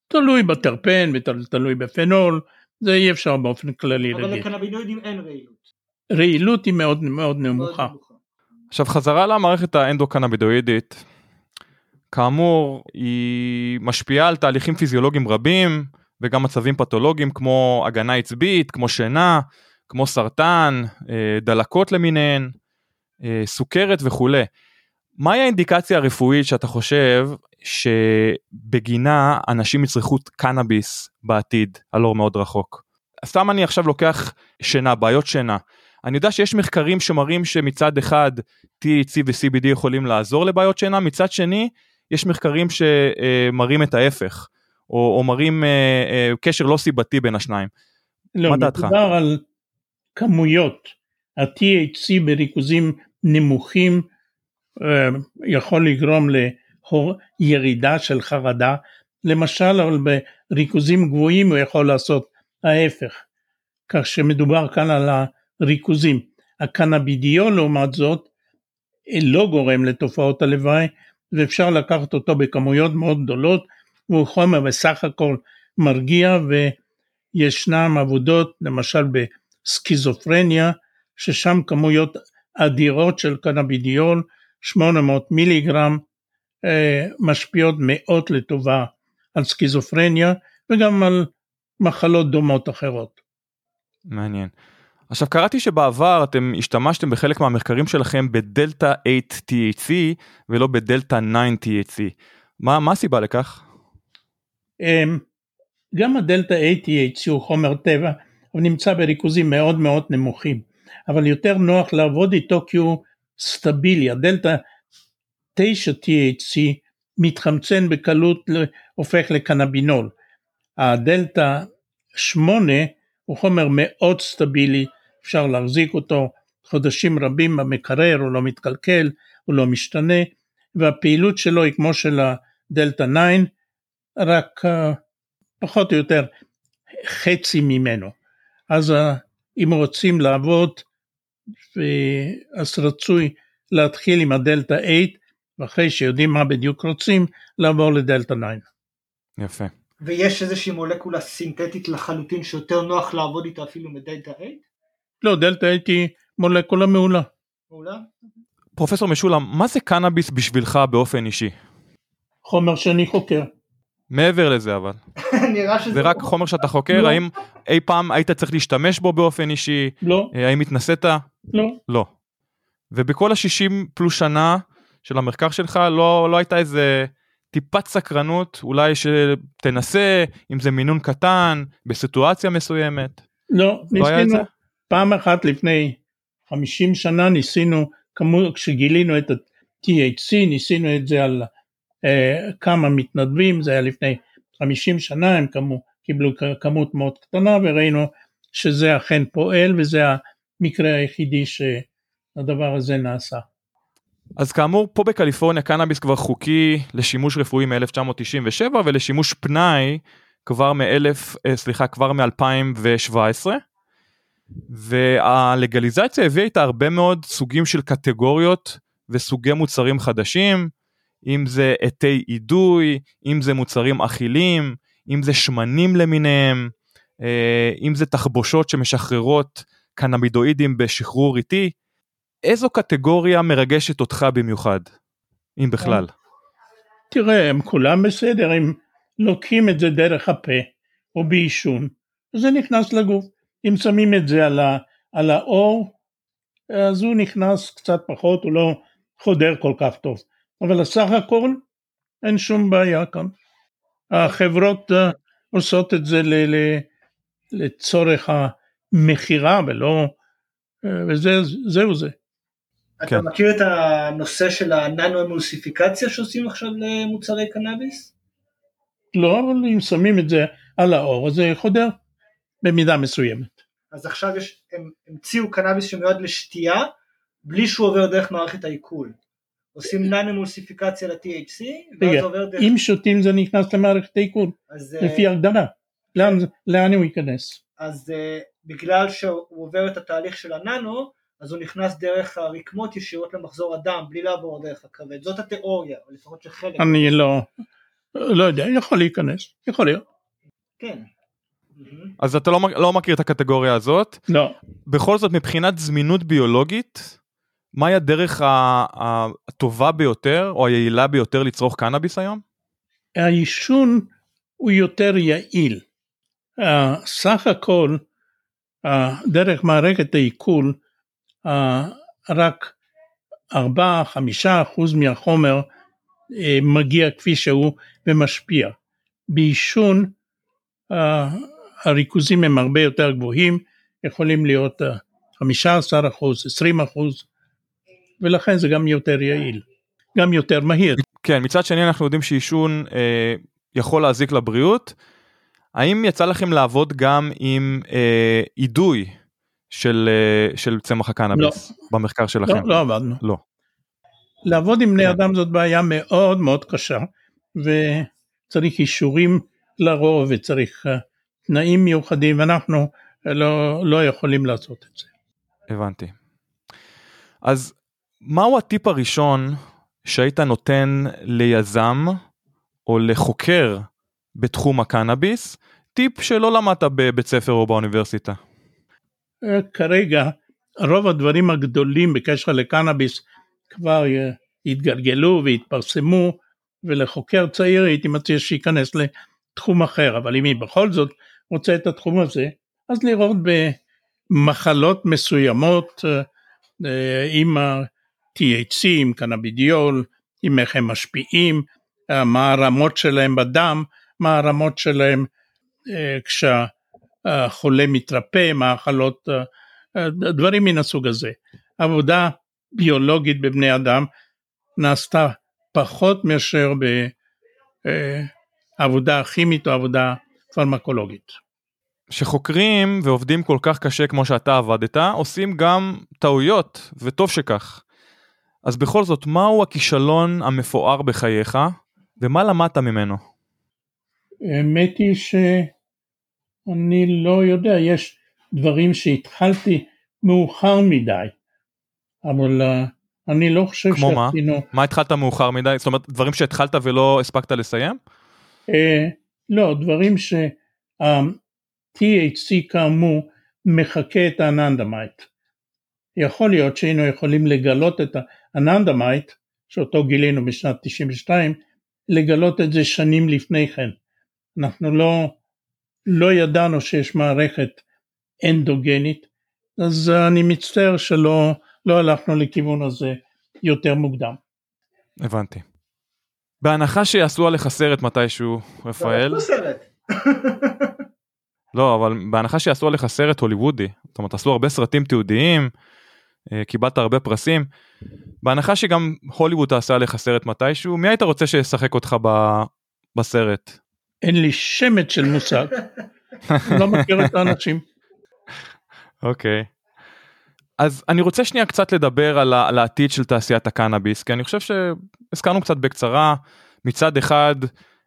תלוי בטרפן ותלוי בפנול, זה אי אפשר באופן כללי אבל להגיד. לקנבינואידים אין רעילות. רעילות היא מאוד מאוד נמוכה. עכשיו חזרה למערכת האנדוקנבידואידית, כאמור היא משפיעה על תהליכים פיזיולוגיים רבים וגם מצבים פתולוגיים כמו הגנה עצבית, כמו שינה, כמו סרטן, אה, דלקות למיניהן, אה, סוכרת וכולי. מהי האינדיקציה הרפואית שאתה חושב שבגינה אנשים יצרכו קנאביס בעתיד הלא מאוד רחוק? סתם אני עכשיו לוקח שינה, בעיות שינה. אני יודע שיש מחקרים שמראים שמצד אחד THC ו-CBD יכולים לעזור לבעיות שינה, מצד שני יש מחקרים שמראים את ההפך, או, או מראים אה, אה, קשר לא סיבתי בין השניים. לא, מה דעתך? מדובר על כמויות. ה-THC בריכוזים נמוכים יכול לגרום לירידה של חרדה, למשל אבל בריכוזים גבוהים הוא יכול לעשות ההפך, כך שמדובר כאן על הריכוזים. הקנבידיול לעומת זאת אה, לא גורם לתופעות הלוואי ואפשר לקחת אותו בכמויות מאוד גדולות והוא חומר בסך הכל מרגיע וישנם עבודות למשל בסכיזופרניה ששם כמויות אדירות של קנבידיול 800 מיליגרם אה, משפיעות מאוד לטובה על סכיזופרניה וגם על מחלות דומות אחרות. מעניין. עכשיו קראתי שבעבר אתם השתמשתם בחלק מהמחקרים שלכם בדלתא 8 THC ולא בדלתא 9 THC. מה, מה הסיבה לכך? אמ, גם הדלתא ATH הוא חומר טבע, הוא נמצא בריכוזים מאוד מאוד נמוכים, אבל יותר נוח לעבוד איתו כי הוא סטבילי, הדלתא 9 THC מתחמצן בקלות, הופך לקנבינול. הדלתא 8 הוא חומר מאוד סטבילי, אפשר להחזיק אותו חודשים רבים במקרר, הוא לא מתקלקל, הוא לא משתנה, והפעילות שלו היא כמו של הדלתא 9, רק uh, פחות או יותר חצי ממנו. אז uh, אם רוצים לעבוד, אז רצוי להתחיל עם הדלתא 8, ואחרי שיודעים מה בדיוק רוצים, לעבור לדלתא 9. יפה. ויש איזושהי מולקולה סינתטית לחלוטין שיותר נוח לעבוד איתה אפילו מדלתא 8? לא, דלתא 8 היא מולקולה מעולה. מעולה? פרופסור משולם, מה זה קנאביס בשבילך באופן אישי? חומר שאני חוקר. מעבר לזה אבל. [laughs] נראה שזה... זה רק חומר שאתה חוקר, לא. האם אי פעם היית צריך להשתמש בו באופן אישי? לא, אה, האם התנסית? לא, לא. ובכל ה-60 פלוס שנה של המחקר שלך לא, לא הייתה איזה טיפת סקרנות, אולי שתנסה, אם זה מינון קטן, בסיטואציה מסוימת? לא, לא ניסינו, זה? פעם אחת לפני 50 שנה ניסינו, כמו כשגילינו את ה-THC, ניסינו את זה על כמה מתנדבים, זה היה לפני 50 שנה, הם כמו, קיבלו כמות מאוד קטנה וראינו שזה אכן פועל וזה המקרה היחידי שהדבר הזה נעשה. אז כאמור, פה בקליפורניה קנאביס כבר חוקי לשימוש רפואי מ-1997 ולשימוש פנאי כבר מ-1000, אה, סליחה, כבר מ-2017. והלגליזציה הביאה איתה הרבה מאוד סוגים של קטגוריות וסוגי מוצרים חדשים, אם זה עטי אידוי, אם זה מוצרים אכילים, אם זה שמנים למיניהם, אה, אם זה תחבושות שמשחררות קנבידואידים בשחרור איטי. איזו קטגוריה מרגשת אותך במיוחד, אם בכלל? תראה, הם כולם בסדר, הם לוקחים את זה דרך הפה או בעישון, זה נכנס לגוף. אם שמים את זה על, ה, על האור, אז הוא נכנס קצת פחות, הוא לא חודר כל כך טוב. אבל בסך הכל אין שום בעיה כאן. החברות אה, עושות את זה ל, ל, לצורך המכירה ולא... אה, וזהו זה. אתה כן. מכיר את הנושא של הננו אמולסיפיקציה שעושים עכשיו למוצרי קנאביס? לא, אבל אם שמים את זה על האור, אז זה חודר במידה מסוימת. אז עכשיו יש, הם המציאו קנאביס שמיועד לשתייה בלי שהוא עובר דרך מערכת העיכול. עושים ננו אמולסיפיקציה ל-THC ואז עובר דרך... אם שותים זה נכנס למערכת העיכול, אה, לפי הגדרה. לאן, הוא ייכנס? אז uh, בגלל שהוא עובר את התהליך של הננו, אז הוא נכנס דרך הרקמות ישירות למחזור הדם, בלי לעבור דרך הכבד. זאת התיאוריה, או לפחות של חלק. אני לא, לא יודע, יכול להיכנס, יכול להיות. כן. אז אתה לא, לא מכיר את הקטגוריה הזאת. לא. בכל זאת, מבחינת זמינות ביולוגית, מהי הדרך הטובה ביותר או היעילה ביותר לצרוך קנאביס היום? העישון הוא יותר יעיל. סך הכל, דרך מערכת העיכול, רק 4-5 אחוז מהחומר אה, מגיע כפי שהוא ומשפיע. בעישון הריכוזים הם הרבה יותר גבוהים, יכולים להיות 15 אחוז, 20 אחוז, ולכן זה גם יותר יעיל, גם יותר מהיר. כן, מצד שני אנחנו יודעים שעישון אה, יכול להזיק לבריאות. האם יצא לכם לעבוד גם עם אה, אידוי של, אה, של צמח הקנאביס לא. במחקר שלכם? לא, לא עבדנו. לא. לעבוד עם בני כן. אדם זאת בעיה מאוד מאוד קשה, וצריך אישורים לרוב וצריך אה, תנאים מיוחדים, ואנחנו לא, לא יכולים לעשות את זה. הבנתי. אז מהו הטיפ הראשון שהיית נותן ליזם או לחוקר בתחום הקנאביס, טיפ שלא למדת בבית ספר או באוניברסיטה? אה, כרגע רוב הדברים הגדולים בקשר לקנאביס כבר אה, התגלגלו והתפרסמו ולחוקר צעיר הייתי מציע שייכנס לתחום אחר אבל אם היא בכל זאת רוצה את התחום הזה אז לראות במחלות מסוימות אה, עם ה-THC, עם קנאבידיול, עם איך הם משפיעים, מה הרמות שלהם בדם, מה הרמות שלהם כשהחולה מתרפא, מחלות, דברים מן הסוג הזה. עבודה ביולוגית בבני אדם נעשתה פחות מאשר בעבודה כימית או עבודה פרמקולוגית. שחוקרים ועובדים כל כך קשה כמו שאתה עבדת, עושים גם טעויות, וטוב שכך. אז בכל זאת, מהו הכישלון המפואר בחייך, ומה למדת ממנו? האמת היא שאני לא יודע, יש דברים שהתחלתי מאוחר מדי, אבל אה, אני לא חושב כמו שעשינו... כמו מה? מה התחלת מאוחר מדי? זאת אומרת, דברים שהתחלת ולא הספקת לסיים? אה, לא, דברים שה-THC כאמור מחקה את האננדמיד. יכול להיות שהיינו יכולים לגלות את האננדמיד, שאותו גילינו בשנת 92, לגלות את זה שנים לפני כן. אנחנו לא, לא ידענו שיש מערכת אנדוגנית, אז אני מצטער שלא לא הלכנו לכיוון הזה יותר מוקדם. הבנתי. בהנחה שיעשו עליך סרט מתישהו, רפאל. לא סרט. לא, אבל בהנחה שיעשו עליך סרט הוליוודי, זאת אומרת, עשו הרבה סרטים תיעודיים, קיבלת הרבה פרסים, בהנחה שגם הוליווד תעשה עליך סרט מתישהו, מי היית רוצה שישחק אותך ב... בסרט? אין לי שמץ של מושג, [laughs] לא מכיר את האנשים. אוקיי. okay. אז אני רוצה שנייה קצת לדבר על, על העתיד של תעשיית הקנאביס, כי אני חושב שהזכרנו קצת בקצרה, מצד אחד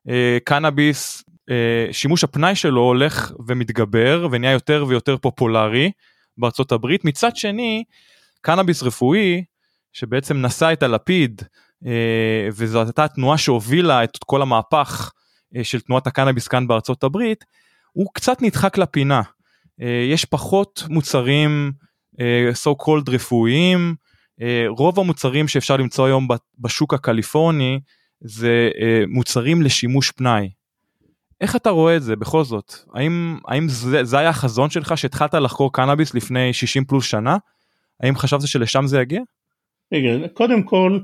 אה, קנאביס, אה, שימוש הפנאי שלו הולך ומתגבר ונהיה יותר ויותר פופולרי בארצות הברית, מצד שני קנאביס רפואי שבעצם נשא את הלפיד אה, וזו הייתה התנועה שהובילה את כל המהפך אה, של תנועת הקנאביס כאן בארצות הברית, הוא קצת נדחק לפינה. אה, יש פחות מוצרים so called רפואיים, רוב המוצרים שאפשר למצוא היום בשוק הקליפורני זה מוצרים לשימוש פנאי. איך אתה רואה את זה בכל זאת? האם, האם זה, זה היה החזון שלך שהתחלת לחקור קנאביס לפני 60 פלוס שנה? האם חשבת שלשם זה יגיע? רגע, קודם כל,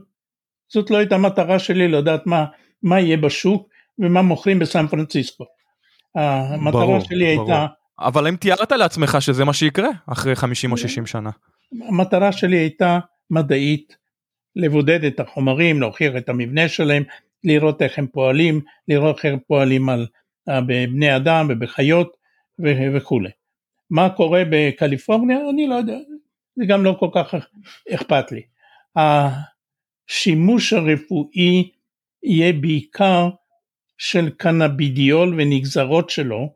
זאת לא הייתה מטרה שלי לדעת מה, מה יהיה בשוק ומה מוכרים בסן פרנסיסקו. המטרה ברור, שלי ברור. הייתה... אבל האם תיארת לעצמך שזה מה שיקרה אחרי 50 או 60 שנה? המטרה שלי הייתה מדעית, לבודד את החומרים, להוכיח את המבנה שלהם, לראות איך הם פועלים, לראות איך הם פועלים על, בבני אדם ובחיות וכולי. מה קורה בקליפורניה? אני לא יודע, זה גם לא כל כך אכפת לי. השימוש הרפואי יהיה בעיקר של קנבידיול ונגזרות שלו,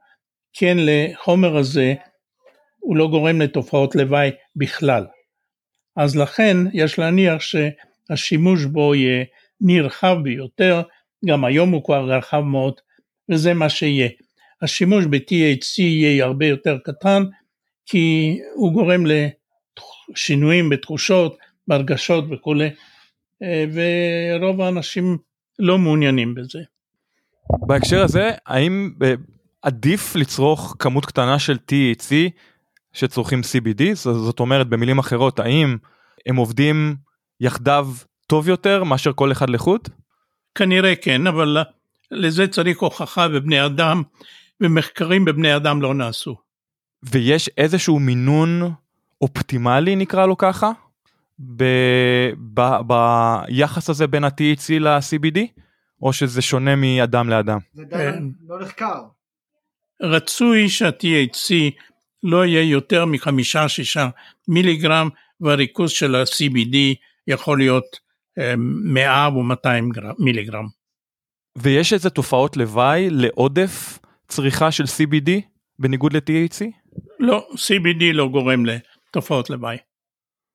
כן לחומר הזה הוא לא גורם לתופעות לוואי בכלל. אז לכן יש להניח שהשימוש בו יהיה נרחב ביותר, גם היום הוא כבר רחב מאוד, וזה מה שיהיה. השימוש ב-THC יהיה הרבה יותר קטן, כי הוא גורם לשינויים בתחושות, בהרגשות וכולי, אה, ורוב האנשים לא מעוניינים בזה. בהקשר הזה, האם אה, עדיף לצרוך כמות קטנה של THC שצורכים CBD? זאת אומרת, במילים אחרות, האם הם עובדים יחדיו טוב יותר מאשר כל אחד לחוד? כנראה כן, אבל לזה צריך הוכחה בבני אדם, ומחקרים בבני אדם לא נעשו. ויש איזשהו מינון אופטימלי נקרא לו ככה? ב- ב- ביחס הזה בין ה-THC ל-CBD? או שזה שונה מאדם לאדם? זה עדיין לא נחקר. רצוי שה-THC לא יהיה יותר מחמישה שישה מיליגרם והריכוז של ה-CBD יכול להיות 100 או 200 מיליגרם. ויש איזה תופעות לוואי לעודף צריכה של CBD בניגוד ל-THC? לא, CBD לא גורם לתופעות לוואי.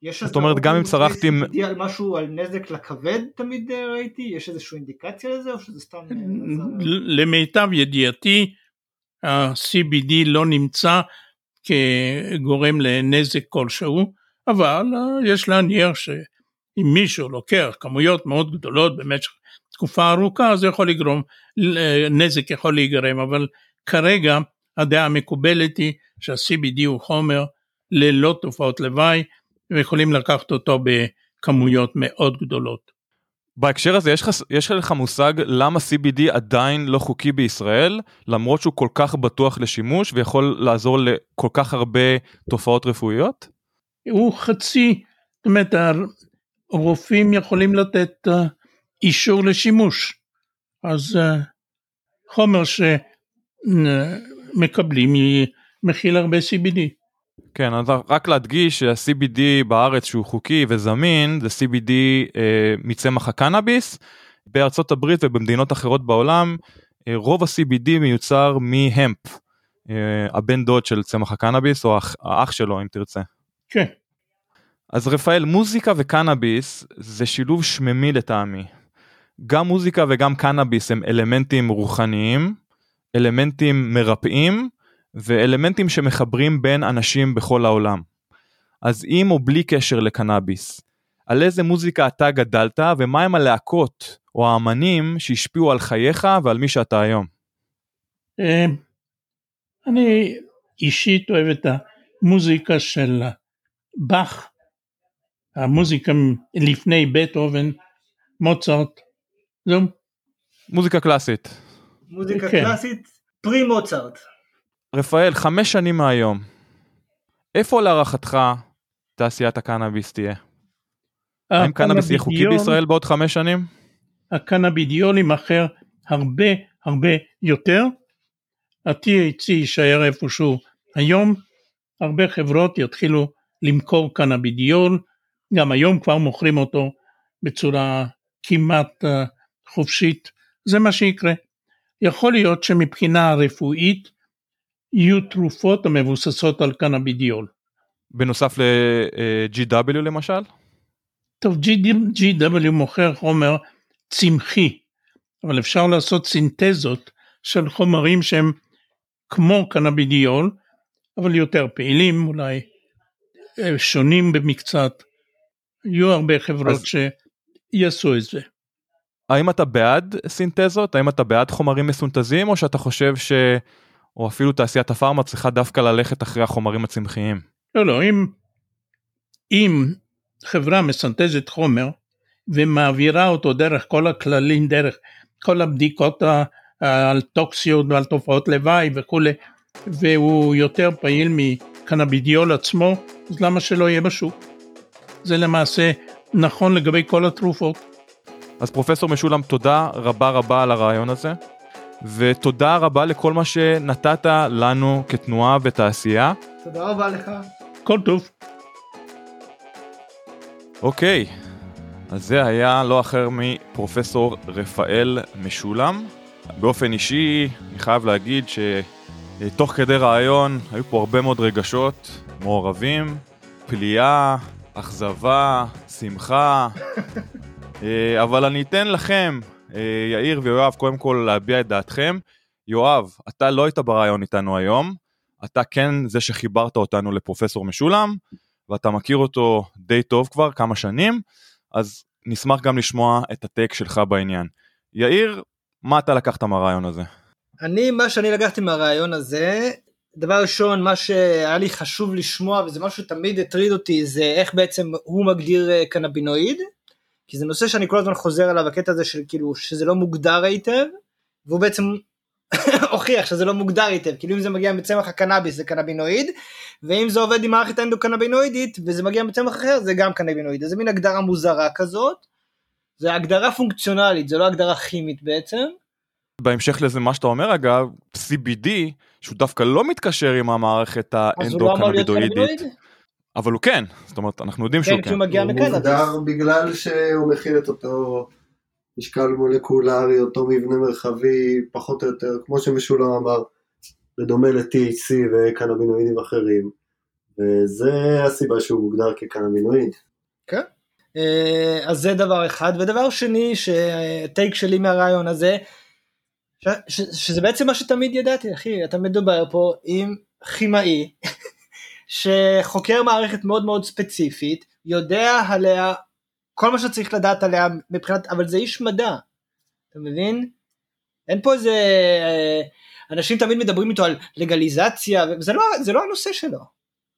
יש זאת אומרת, גם אם צרכתי... על משהו, על נזק לכבד תמיד אה, ראיתי? יש איזושהי אינדיקציה לזה או שזה סתם... אה, למיטב ידיעתי, ה-CBD לא נמצא כגורם לנזק כלשהו, אבל אה, יש להניח שאם מישהו לוקח כמויות מאוד גדולות במשך תקופה ארוכה, זה יכול לגרום, נזק יכול להיגרם, אבל כרגע הדעה המקובלת היא שה-CBD הוא חומר ללא תופעות לוואי, ויכולים לקחת אותו בכמויות מאוד גדולות. בהקשר הזה יש לך, יש לך מושג למה CBD עדיין לא חוקי בישראל למרות שהוא כל כך בטוח לשימוש ויכול לעזור לכל כך הרבה תופעות רפואיות? הוא חצי, זאת אומרת הרופאים יכולים לתת uh, אישור לשימוש אז uh, חומר שמקבלים מכיל הרבה CBD. כן, אז רק להדגיש שה-CBD בארץ שהוא חוקי וזמין זה CBD אה, מצמח הקנאביס. בארצות הברית ובמדינות אחרות בעולם אה, רוב ה-CBD מיוצר מהמפ, אה, הבן דוד של צמח הקנאביס או האח, האח שלו אם תרצה. כן. אז רפאל, מוזיקה וקנאביס זה שילוב שממי לטעמי. גם מוזיקה וגם קנאביס הם אלמנטים רוחניים, אלמנטים מרפאים, ואלמנטים שמחברים בין אנשים בכל העולם. אז עם או בלי קשר לקנאביס, על איזה מוזיקה אתה גדלת ומה הם הלהקות או האמנים שהשפיעו על חייך ועל מי שאתה היום? אה, אני אישית אוהב את המוזיקה של באך, המוזיקה לפני בטהובן, מוצרט, זהו. מוזיקה קלאסית. מוזיקה כן. קלאסית פרי מוצרט. רפאל, חמש שנים מהיום, איפה להערכתך תעשיית הקנאביס תהיה? האם קנאביס יהיה חוקי בישראל בעוד חמש שנים? הקנאבידיול יימכר הרבה הרבה יותר, ה-THC יישאר איפשהו היום, הרבה חברות יתחילו למכור קנאבידיול, גם היום כבר מוכרים אותו בצורה כמעט uh, חופשית, זה מה שיקרה. יכול להיות שמבחינה רפואית יהיו תרופות המבוססות על קנאבידיול. בנוסף ל-GW למשל? טוב, GW מוכר חומר צמחי, אבל אפשר לעשות סינתזות של חומרים שהם כמו קנאבידיול, אבל יותר פעילים, אולי אה, שונים במקצת. יהיו הרבה חברות אז... שיעשו את זה. האם אתה בעד סינתזות? האם אתה בעד חומרים מסונתזים או שאתה חושב ש... או אפילו תעשיית הפארמה צריכה דווקא ללכת אחרי החומרים הצמחיים. לא, לא, אם, אם חברה מסנטזת חומר ומעבירה אותו דרך כל הכללים, דרך כל הבדיקות על טוקסיות ועל תופעות לוואי וכולי, והוא יותר פעיל מקנבידיול עצמו, אז למה שלא יהיה בשוק? זה למעשה נכון לגבי כל התרופות. אז פרופסור משולם, תודה רבה רבה על הרעיון הזה. ותודה רבה לכל מה שנתת לנו כתנועה ותעשייה. תודה רבה לך. כל טוב. אוקיי, אז זה היה לא אחר מפרופסור רפאל משולם. באופן אישי, אני חייב להגיד שתוך כדי רעיון היו פה הרבה מאוד רגשות מעורבים, פליאה, אכזבה, שמחה, [laughs] אה, אבל אני אתן לכם, יאיר ויואב, קודם כל להביע את דעתכם. יואב, אתה לא היית ברעיון איתנו היום, אתה כן זה שחיברת אותנו לפרופסור משולם, ואתה מכיר אותו די טוב כבר כמה שנים, אז נשמח גם לשמוע את הטייק שלך בעניין. יאיר, מה אתה לקחת מהרעיון הזה? אני, מה שאני לקחתי מהרעיון הזה, דבר ראשון, מה שהיה לי חשוב לשמוע, וזה משהו שתמיד הטריד אותי, זה איך בעצם הוא מגדיר אה, קנבינואיד, כי זה נושא שאני כל הזמן חוזר עליו, הקטע הזה של כאילו, שזה לא מוגדר היטב, והוא בעצם [laughs] הוכיח שזה לא מוגדר היטב, כאילו אם זה מגיע מצמח הקנאביס זה קנבינואיד, ואם זה עובד עם מערכת האנדוקנבינואידית וזה מגיע מצמח אחר זה גם קנבינואיד, זה מין הגדרה מוזרה כזאת, זה הגדרה פונקציונלית, זה לא הגדרה כימית בעצם. בהמשך לזה מה שאתה אומר אגב, CBD, שהוא דווקא לא מתקשר עם המערכת לא האנדוקנבידואידית? אבל הוא כן, זאת אומרת אנחנו יודעים שהוא כן, כן. כשהוא מגיע הוא מקנאביס. מוגדר בגלל שהוא מכיל את אותו משקל מולקולרי, אותו מבנה מרחבי, פחות או יותר, כמו שמשולם אמר, בדומה ל-THC וקנבינואידים אחרים. וזה הסיבה שהוא מוגדר כקנבינואיד. אה, אז זה דבר אחד, ודבר שני, שהטייק שלי מהרעיון הזה, ש, ש, שזה בעצם מה שתמיד ידעתי, אחי, אתה מדבר פה עם כימאי, שחוקר מערכת מאוד מאוד ספציפית, יודע עליה כל מה שצריך לדעת עליה מבחינת, אבל זה איש מדע, אתה מבין? אין פה איזה, אה, אנשים תמיד מדברים איתו על לגליזציה, וזה לא, זה לא הנושא שלו,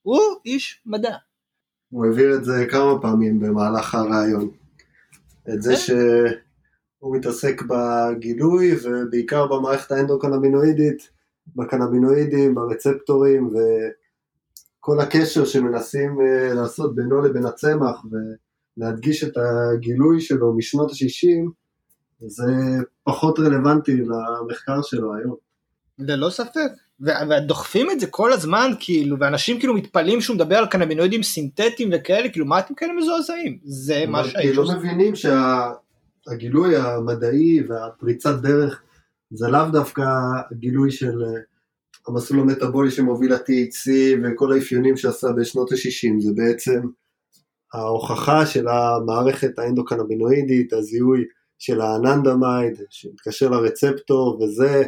הוא איש מדע. הוא העביר את זה כמה פעמים במהלך הרעיון. את זה כן. שהוא מתעסק בגילוי ובעיקר במערכת האנדוקנבינואידית, בקנבינואידים, ברצפטורים וכל הקשר שמנסים אה, לעשות בינו לבין הצמח ולהדגיש את הגילוי שלו משנות ה-60, זה פחות רלוונטי למחקר שלו היום. ללא ספק. ודוחפים את זה כל הזמן, כאילו, ואנשים כאילו מתפלאים שהוא מדבר על קנבינואידים סינתטיים וכאלה, כאילו, מה אתם כאלה מזועזעים? זה מה שהאיש כאילו עושה. מבינים שהגילוי המדעי והפריצת דרך זה לאו דווקא הגילוי של אה, המסלול המטאבולי שמוביל ל-THC וכל האפיונים שעשה בשנות ה-60, זה בעצם ההוכחה של המערכת האנדוקנבינואידית, הזיהוי של האננדמייד שמתקשר לרצפטור, וזה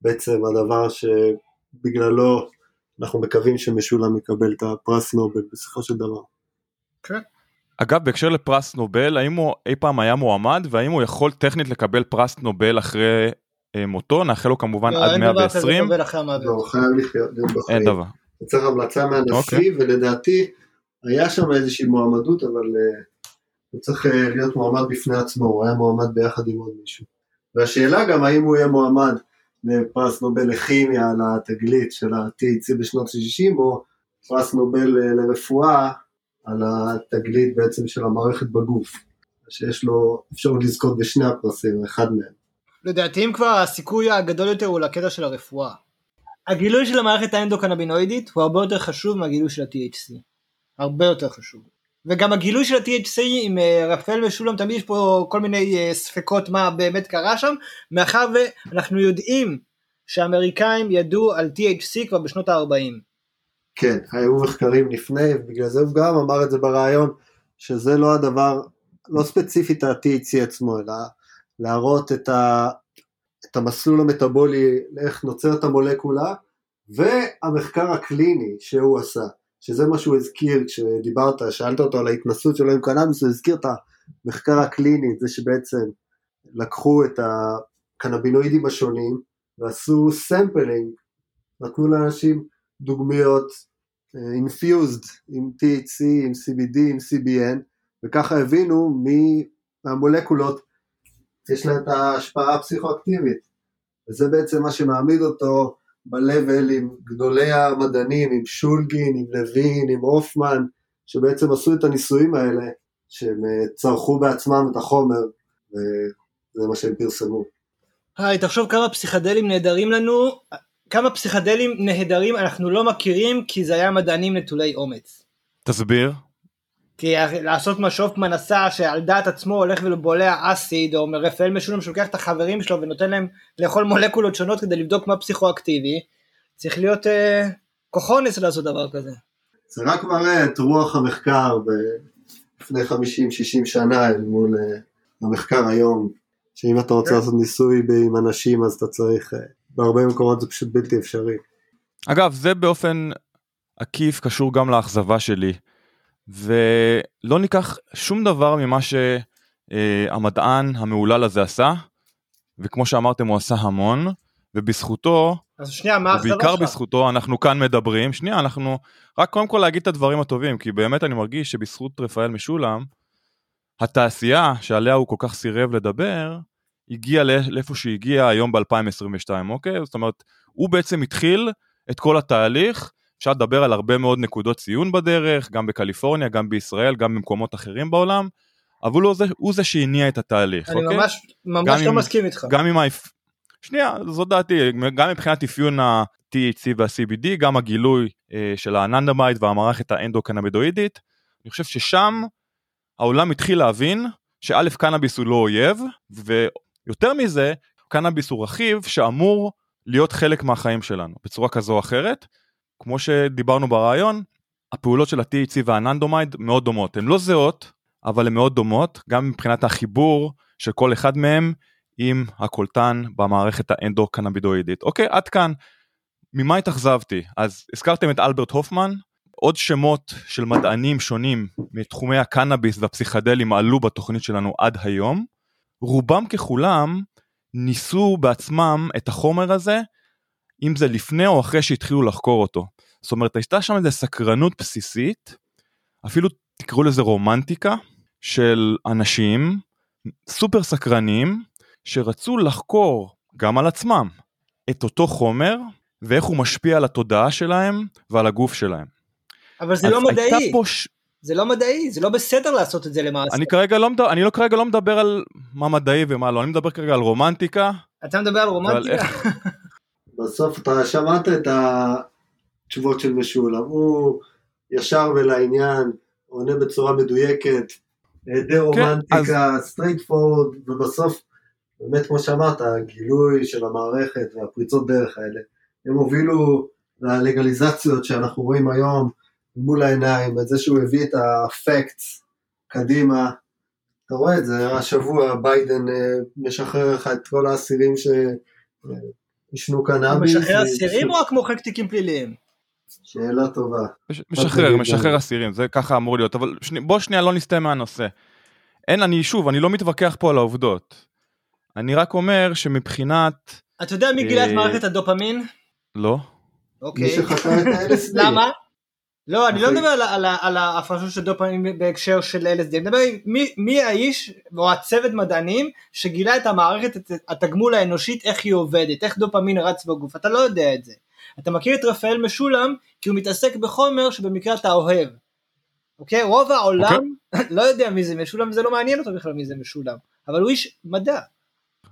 בעצם הדבר שבגללו אנחנו מקווים שמשולם יקבל את הפרס נובל בסופו של דבר. אגב בהקשר לפרס נובל האם הוא אי פעם היה מועמד והאם הוא יכול טכנית לקבל פרס נובל אחרי מותו נאחל לו כמובן לא, עד אין דבר כזה 120 קובל אחרי המוות. לא, חייב לחיות בחיים. אין דבר. צריך המלצה מהנשיא, אוקיי. ולדעתי היה שם איזושהי מועמדות, אבל אה, הוא צריך אה, להיות מועמד בפני עצמו, הוא היה מועמד ביחד עם עוד מישהו. והשאלה גם האם הוא יהיה מועמד לפרס נובל לכימיה על התגלית של ה-THC בשנות ה-60, או פרס נובל אה, לרפואה על התגלית בעצם של המערכת בגוף, שיש לו אפשרות לזכות בשני הפרסים, אחד מהם. לדעתי אם כבר הסיכוי הגדול יותר הוא לקטע של הרפואה. הגילוי של המערכת האנדוקנבינואידית הוא הרבה יותר חשוב מהגילוי של ה-THC. הרבה יותר חשוב. וגם הגילוי של ה-THC עם אה, רפאל משולם תמיד יש פה כל מיני אה, ספקות מה באמת קרה שם מאחר ואנחנו יודעים שהאמריקאים ידעו על THC כבר בשנות ה-40. כן, היו מחקרים לפני, ובגלל זה הוא גם אמר את זה בריאיון, שזה לא הדבר, לא ספציפית ה-THC עצמו, אלא להראות את, ה, את המסלול המטאבולי, איך נוצרת המולקולה, והמחקר הקליני שהוא עשה, שזה מה שהוא הזכיר כשדיברת, שאלת אותו על ההתנסות שלו עם קנאביס, הוא הזכיר את המחקר הקליני, זה שבעצם לקחו את הקנבינואידים השונים, ועשו sampling, נתנו לאנשים דוגמיות אינפיוזד עם THC, עם CBD, עם CBN, וככה הבינו מהמולקולות יש לה את ההשפעה הפסיכואקטיבית. וזה בעצם מה שמעמיד אותו ב-level עם גדולי המדענים, עם שולגין, עם לוין, עם הופמן, שבעצם עשו את הניסויים האלה, שהם אה, צרכו בעצמם את החומר, וזה מה שהם פרסמו. היי, תחשוב כמה פסיכדלים נהדרים לנו, כמה פסיכדלים נהדרים אנחנו לא מכירים כי זה היה מדענים נטולי אומץ. תסביר. כי לעשות מה שופמן עשה שעל דעת עצמו הולך ובולע אסיד או רפאל משולם שלוקח את החברים שלו ונותן להם לאכול מולקולות שונות כדי לבדוק מה פסיכואקטיבי צריך להיות אה, כוחונס לעשות דבר כזה. זה רק מראה את רוח המחקר לפני 50-60 שנה אל מול אה, המחקר היום, שאם אתה רוצה לעשות ניסוי עם אנשים אז אתה צריך, אה, בהרבה מקומות זה פשוט בלתי אפשרי. אגב, זה באופן עקיף קשור גם לאכזבה שלי, ולא ניקח שום דבר ממה שהמדען המהולל הזה עשה, וכמו שאמרתם הוא עשה המון, ובזכותו, אז שנייה, מה האכזבה ובעיקר? בזכותו אנחנו כאן מדברים, שנייה אנחנו רק קודם כל להגיד את הדברים הטובים, כי באמת אני מרגיש שבזכות רפאל משולם, התעשייה שעליה הוא כל כך סירב לדבר, הגיעה לא- לאיפה שהגיעה היום ב-2022, אוקיי? זאת אומרת, הוא בעצם התחיל את כל התהליך, אפשר לדבר על הרבה מאוד נקודות ציון בדרך, גם בקליפורניה, גם בישראל, גם במקומות אחרים בעולם, אבל הוא זה, הוא זה שהניע את התהליך, אני אוקיי? ממש ממש לא אם- מסכים איתך. גם עם ה... שנייה, זו דעתי, גם מבחינת אפיון ה-THC וה-CBD, גם הגילוי אה, של האננדמייד והמערכת האנדו-קנבידואידית, אני חושב ששם העולם התחיל להבין שא' קנאביס הוא לא אויב, ויותר מזה, קנאביס הוא רכיב שאמור להיות חלק מהחיים שלנו, בצורה כזו או אחרת. כמו שדיברנו ברעיון, הפעולות של ה-THC והאננדומייד מאוד דומות. הן לא זהות, אבל הן מאוד דומות, גם מבחינת החיבור של כל אחד מהם עם הקולטן במערכת האנדו-קנבידואידית. אוקיי, עד כאן. ממה התאכזבתי? אז הזכרתם את אלברט הופמן, עוד שמות של מדענים שונים מתחומי הקנאביס והפסיכדלים עלו בתוכנית שלנו עד היום. רובם ככולם ניסו בעצמם את החומר הזה, אם זה לפני או אחרי שהתחילו לחקור אותו. זאת אומרת, הייתה שם איזו סקרנות בסיסית, אפילו תקראו לזה רומנטיקה, של אנשים סופר סקרנים, שרצו לחקור גם על עצמם את אותו חומר, ואיך הוא משפיע על התודעה שלהם ועל הגוף שלהם. אבל זה לא מדעי, ש... זה לא מדעי, זה לא בסדר לעשות את זה למעשה. אני כרגע לא מדבר, אני לא כרגע לא מדבר על מה מדעי ומה לא, אני מדבר כרגע על רומנטיקה, אתה מדבר על רומנטיקה? איך, בסוף אתה שמעת את התשובות של משולם, הוא ישר ולעניין, עונה בצורה מדויקת, די רומנטיקה, straightforward, ובסוף, באמת כמו שאמרת, הגילוי של המערכת והפריצות דרך האלה, הם הובילו ללגליזציות שאנחנו רואים היום מול העיניים, את זה שהוא הביא את הפקטס קדימה, אתה רואה את זה, השבוע ביידן אה, משחרר לך את כל האסירים שעישנו הוא קנאביס. משחרר ו- אסירים או רק מוחק תיקים פליליים? שאלה טובה. מש- משחרר, משחרר. אסירים, זה ככה אמור להיות, אבל שני, בוא שנייה לא נסטה מהנושא. אין, אני שוב, אני לא מתווכח פה על העובדות. אני רק אומר שמבחינת, אתה יודע מי גילה את אה, מערכת הדופמין? לא, מי אוקיי. שחקר את ה-LSD. למה? לא, אני לא אוקיי. מדבר על ההפרשות של דופמין בהקשר של LSD, אני מדבר מי- מי האיש או הצוות מדענים שגילה את המערכת, את התגמול האנושית, איך היא עובדת, איך דופמין רץ בגוף, אתה לא יודע את זה. אתה מכיר את רפאל משולם כי הוא מתעסק בחומר שבמקרה אתה אוהב. אוקיי? רוב העולם [laughs] לא יודע מי זה משולם, זה לא מעניין אותו בכלל מי זה משולם, אבל הוא איש מדע.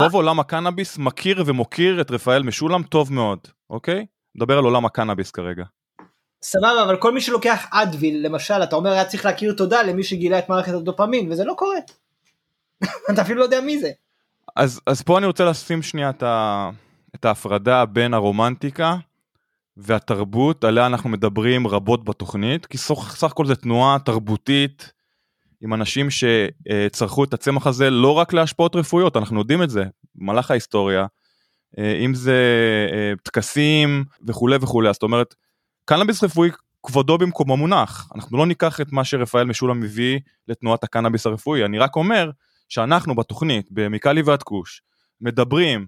רוב עולם הקנאביס מכיר ומוקיר את רפאל משולם טוב מאוד, אוקיי? מדבר על עולם הקנאביס כרגע. סבבה, אבל כל מי שלוקח אדוויל, למשל, אתה אומר היה צריך להכיר תודה למי שגילה את מערכת הדופמין, וזה לא קורה. [laughs] אתה אפילו לא יודע מי זה. אז, אז פה אני רוצה לשים שנייה את, ה, את ההפרדה בין הרומנטיקה והתרבות עליה אנחנו מדברים רבות בתוכנית, כי סך, הכל זה תנועה תרבותית עם אנשים שצרכו את הצמח הזה לא רק להשפעות רפואיות, אנחנו יודעים את זה במהלך ההיסטוריה, אה, אם זה אה, טקסים וכולי וכולי, זאת אומרת, קנאביס רפואי כבודו במקומו מונח, אנחנו לא ניקח את מה שרפאל משולם מביא לתנועת הקנאביס הרפואי, אני רק אומר שאנחנו בתוכנית, במיקלי ועד כוש, מדברים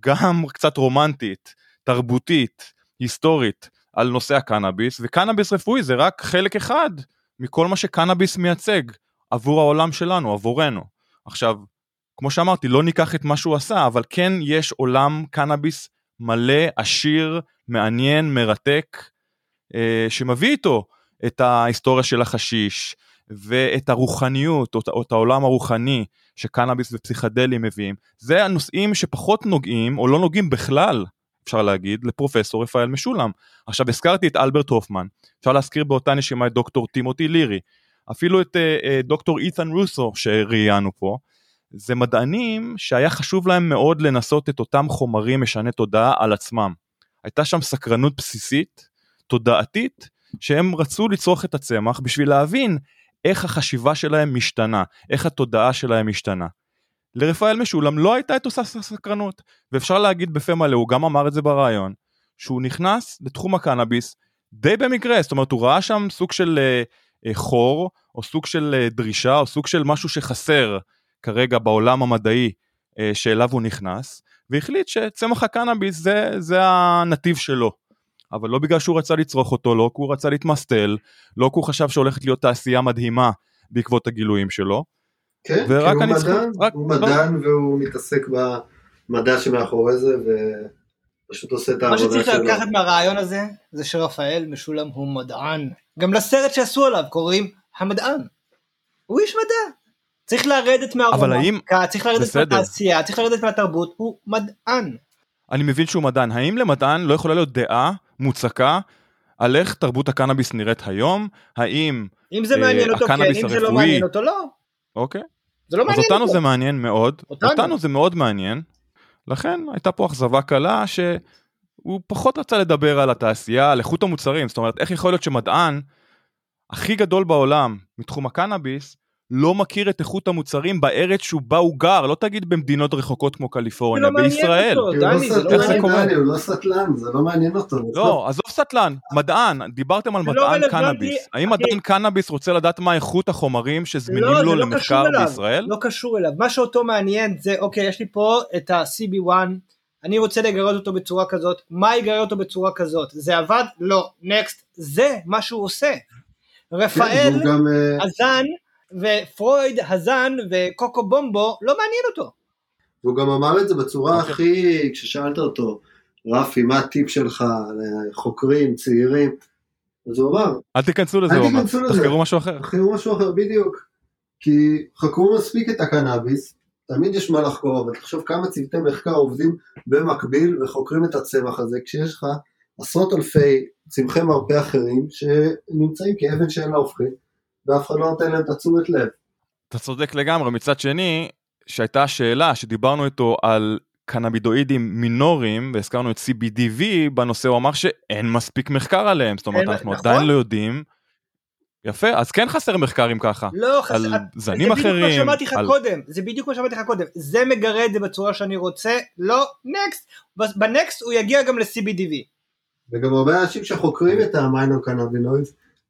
גם קצת רומנטית, תרבותית, היסטורית, על נושא הקנאביס, וקנאביס רפואי זה רק חלק אחד מכל מה שקנאביס מייצג עבור העולם שלנו, עבורנו. עכשיו, כמו שאמרתי, לא ניקח את מה שהוא עשה, אבל כן יש עולם קנאביס מלא, עשיר, מעניין, מרתק, שמביא איתו את ההיסטוריה של החשיש, ואת הרוחניות, או, או את העולם הרוחני שקנאביס ופסיכדלים מביאים. זה הנושאים שפחות נוגעים, או לא נוגעים בכלל, אפשר להגיד, לפרופסור רפאל משולם. עכשיו הזכרתי את אלברט הופמן, אפשר להזכיר באותה נשימה את דוקטור טימותי לירי, אפילו את uh, uh, דוקטור אית'ן רוסו שראיינו פה, זה מדענים שהיה חשוב להם מאוד לנסות את אותם חומרים משני תודעה על עצמם. הייתה שם סקרנות בסיסית, תודעתית, שהם רצו לצרוך את הצמח בשביל להבין איך החשיבה שלהם משתנה, איך התודעה שלהם משתנה. לרפאל משולם לא הייתה את אותה סקרנות, ואפשר להגיד בפה מלא, הוא גם אמר את זה ברעיון, שהוא נכנס לתחום הקנאביס די במקרה, זאת אומרת הוא ראה שם סוג של אה, אה, חור, או סוג של אה, דרישה, או סוג של משהו שחסר כרגע בעולם המדעי אה, שאליו הוא נכנס, והחליט שצמח הקנאביס זה, זה הנתיב שלו. אבל לא בגלל שהוא רצה לצרוך אותו, לא כי הוא רצה להתמסטל, לא כי הוא חשב שהולכת להיות תעשייה מדהימה בעקבות הגילויים שלו. כן, כי הוא מדען, צריך, רק, הוא מדען. והוא מתעסק במדע שמאחורי זה ופשוט עושה את העבודה שלו. מה שצריך לקחת מהרעיון הזה זה שרפאל משולם הוא מדען. גם לסרט שעשו עליו קוראים המדען. הוא איש מדע. צריך לרדת מהרומנטיקה, צריך לרדת מהתעשייה, צריך לרדת מהתרבות, הוא מדען. אני מבין שהוא מדען, האם למדען לא יכולה להיות דעה מוצקה על איך תרבות הקנאביס נראית היום? האם אם זה מעניין אותו כן, אם זה לא מעניין אותו לא. אוקיי. זה לא מעניין אותו. אז אותנו זה מעניין מאוד, אותנו. אותנו זה מאוד מעניין, לכן הייתה פה אכזבה קלה שהוא פחות רצה לדבר על התעשייה, על איכות המוצרים, זאת אומרת איך יכול להיות שמדען הכי גדול בעולם מתחום הקנאביס לא מכיר את איכות המוצרים בארץ שהוא בה הוא גר, לא תגיד במדינות רחוקות כמו קליפורניה, בישראל. הוא לא סטלן, הוא לא סטלן, זה לא מעניין אותו. לא, עזוב סטלן, מדען, דיברתם על לא מדען קנאביס. האם מדען קנאביס רוצה לדעת מה איכות החומרים שזמינים לא, לו למחקר בישראל? לא קשור אליו, מה שאותו מעניין זה, אוקיי, יש לי פה את ה-CB1, אני רוצה לגרד אותו בצורה כזאת, מה יגרד אותו בצורה כזאת? זה עבד? לא. נקסט, זה מה שהוא עושה. כן, רפאל, הזן, ופרויד, הזן וקוקו בומבו לא מעניין אותו. והוא גם אמר את זה בצורה. אוקיי. הכי, כששאלת אותו, רפי, מה הטיפ שלך לחוקרים, צעירים? אז הוא אמר, אל תיכנסו לזה, הוא אמר, תחקרו משהו אחר. תחקרו משהו אחר, בדיוק. כי חקרו מספיק את הקנאביס, תמיד יש מה לחקור, אבל תחשוב כמה צוותי מחקר עובדים במקביל וחוקרים את הצמח הזה, כשיש לך עשרות אלפי צמחי מרפא אחרים שנמצאים כאבן שאין לה הופכית. ואף אחד לא נותן להם את התשומת לב. אתה צודק לגמרי, מצד שני, שהייתה שאלה שדיברנו איתו על קנאבידואידים מינוריים, והזכרנו את CBDV בנושא, הוא אמר שאין מספיק מחקר עליהם, זאת אומרת, אין, אנחנו נכון? עדיין לא יודעים. יפה, אז כן חסר מחקרים ככה. לא, חסר, על זנים אחרים. זה בדיוק מה שאמרתי לך על... קודם, זה בדיוק מה שאמרתי לך קודם. זה מגרד זה בצורה שאני רוצה, לא, נקסט. בנקסט הוא יגיע גם ל-CBDV. וגם הרבה אנשים שחוקרים את המיינור קנאבינויד,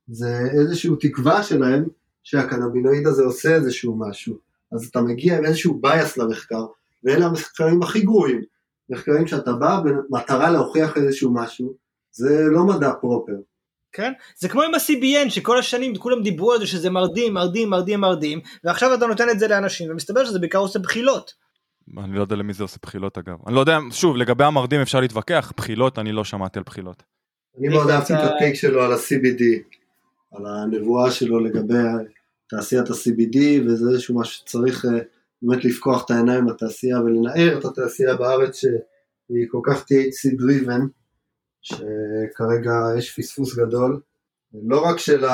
זה איזושהי תקווה שלהם שהקנבינואיד הזה עושה איזשהו משהו. אז אתה מגיע עם איזשהו bias למחקר, ואלה המחקרים הכי גרועים. מחקרים שאתה בא במטרה להוכיח איזשהו משהו, זה לא מדע פרופר. כן? זה כמו עם ה-CBN שכל השנים כולם דיברו על זה שזה מרדים, מרדים, מרדים, מרדים, ועכשיו אתה נותן את זה לאנשים, ומסתבר שזה בעיקר עושה בחילות. אני לא יודע למי זה עושה בחילות אגב. אני לא יודע, שוב, לגבי המרדים אפשר להתווכח, בחילות, אני לא שמעתי על בחילות. אני מאוד אהבתי את הטייק שלו על ה-CBD. על הנבואה שלו לגבי תעשיית ה-CBD וזה איזשהו משהו שצריך אה, באמת לפקוח את העיניים לתעשייה ולנער את התעשייה בארץ שהיא כל כך THC driven שכרגע יש פספוס גדול לא רק של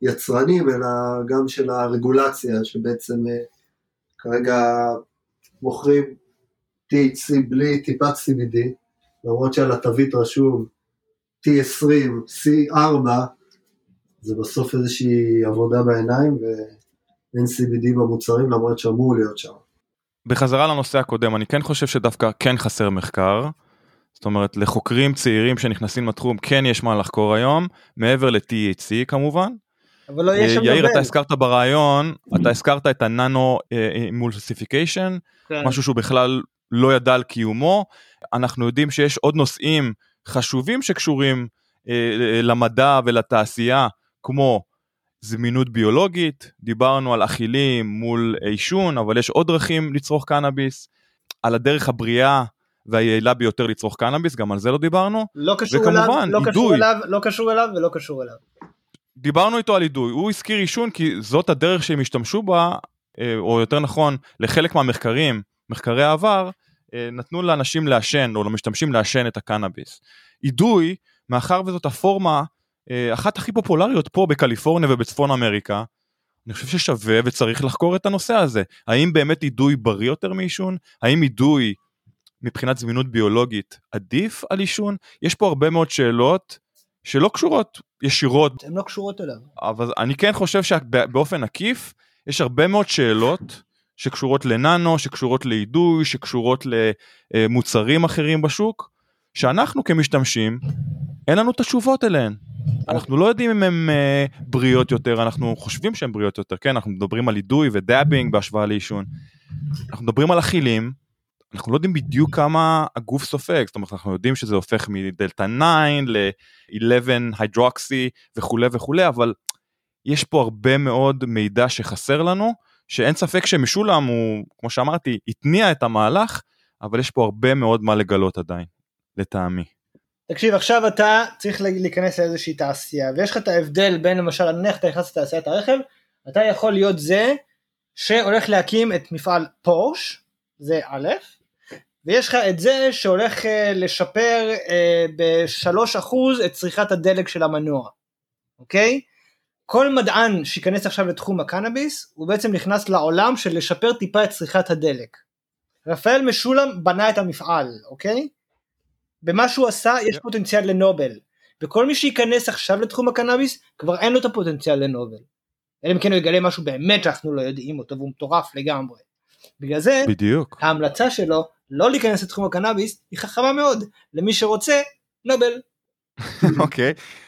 היצרנים אלא גם של הרגולציה שבעצם אה, כרגע מוכרים THC בלי טיפת CBD למרות שעל התווית רשום T20, C4 זה בסוף איזושהי עבודה בעיניים ואין CBD במוצרים למרות שאמור להיות שם. בחזרה לנושא הקודם, אני כן חושב שדווקא כן חסר מחקר. זאת אומרת, לחוקרים צעירים שנכנסים לתחום כן יש מה לחקור היום, מעבר ל-THC כמובן. אבל לא יש שם יאיר, אתה הזכרת ברעיון, אתה הזכרת את הננו אמולסיפיקיישן, אה, כן. משהו שהוא בכלל לא ידע על קיומו. אנחנו יודעים שיש עוד נושאים חשובים שקשורים אה, למדע ולתעשייה, כמו זמינות ביולוגית, דיברנו על אכילים מול עישון, אבל יש עוד דרכים לצרוך קנאביס, על הדרך הבריאה והיעילה ביותר לצרוך קנאביס, גם על זה לא דיברנו. לא קשור וכמובן, אליו, לא קשור אליו, לא קשור אליו ולא קשור אליו. דיברנו איתו על אידוי, הוא הזכיר עישון כי זאת הדרך שהם השתמשו בה, אה, או יותר נכון, לחלק מהמחקרים, מחקרי העבר, אה, נתנו לאנשים לעשן, או למשתמשים לעשן את הקנאביס. אידוי, מאחר וזאת הפורמה אחת הכי פופולריות פה בקליפורניה ובצפון אמריקה. אני חושב ששווה וצריך לחקור את הנושא הזה. האם באמת אידוי בריא יותר מעישון? האם אידוי מבחינת זמינות ביולוגית עדיף על עישון? יש פה הרבה מאוד שאלות שלא קשורות ישירות, הן לא קשורות אליו. אבל אני כן חושב שבאופן עקיף יש הרבה מאוד שאלות שקשורות לננו, שקשורות לאידוי, שקשורות למוצרים אחרים בשוק, שאנחנו כמשתמשים, אין לנו את התשובות אליהן. אנחנו לא יודעים אם הן uh, בריאות יותר, אנחנו חושבים שהן בריאות יותר, כן, אנחנו מדברים על אידוי ודאבינג בהשוואה לעישון. אנחנו מדברים על אכילים, אנחנו לא יודעים בדיוק כמה הגוף סופג, זאת אומרת אנחנו יודעים שזה הופך מדלתא 9 ל-11 הידרוקסי וכולי וכולי, אבל יש פה הרבה מאוד מידע שחסר לנו, שאין ספק שמשולם הוא, כמו שאמרתי, התניע את המהלך, אבל יש פה הרבה מאוד מה לגלות עדיין, לטעמי. תקשיב עכשיו אתה צריך להיכנס לאיזושהי תעשייה ויש לך את ההבדל בין למשל נניח אתה נכנס לתעשיית הרכב אתה יכול להיות זה שהולך להקים את מפעל פורש זה א' ויש לך את זה שהולך uh, לשפר uh, ב-3% את צריכת הדלק של המנוע אוקיי? כל מדען שייכנס עכשיו לתחום הקנאביס הוא בעצם נכנס לעולם של לשפר טיפה את צריכת הדלק. רפאל משולם בנה את המפעל אוקיי? במה שהוא עשה יש yeah. פוטנציאל לנובל וכל מי שייכנס עכשיו לתחום הקנאביס כבר אין לו את הפוטנציאל לנובל. אלא אם כן הוא יגלה משהו באמת שאנחנו לא יודעים אותו והוא מטורף לגמרי. בגלל זה בדיוק ההמלצה שלו לא להיכנס לתחום הקנאביס היא חכמה מאוד למי שרוצה נובל. [laughs] אוקיי. okay.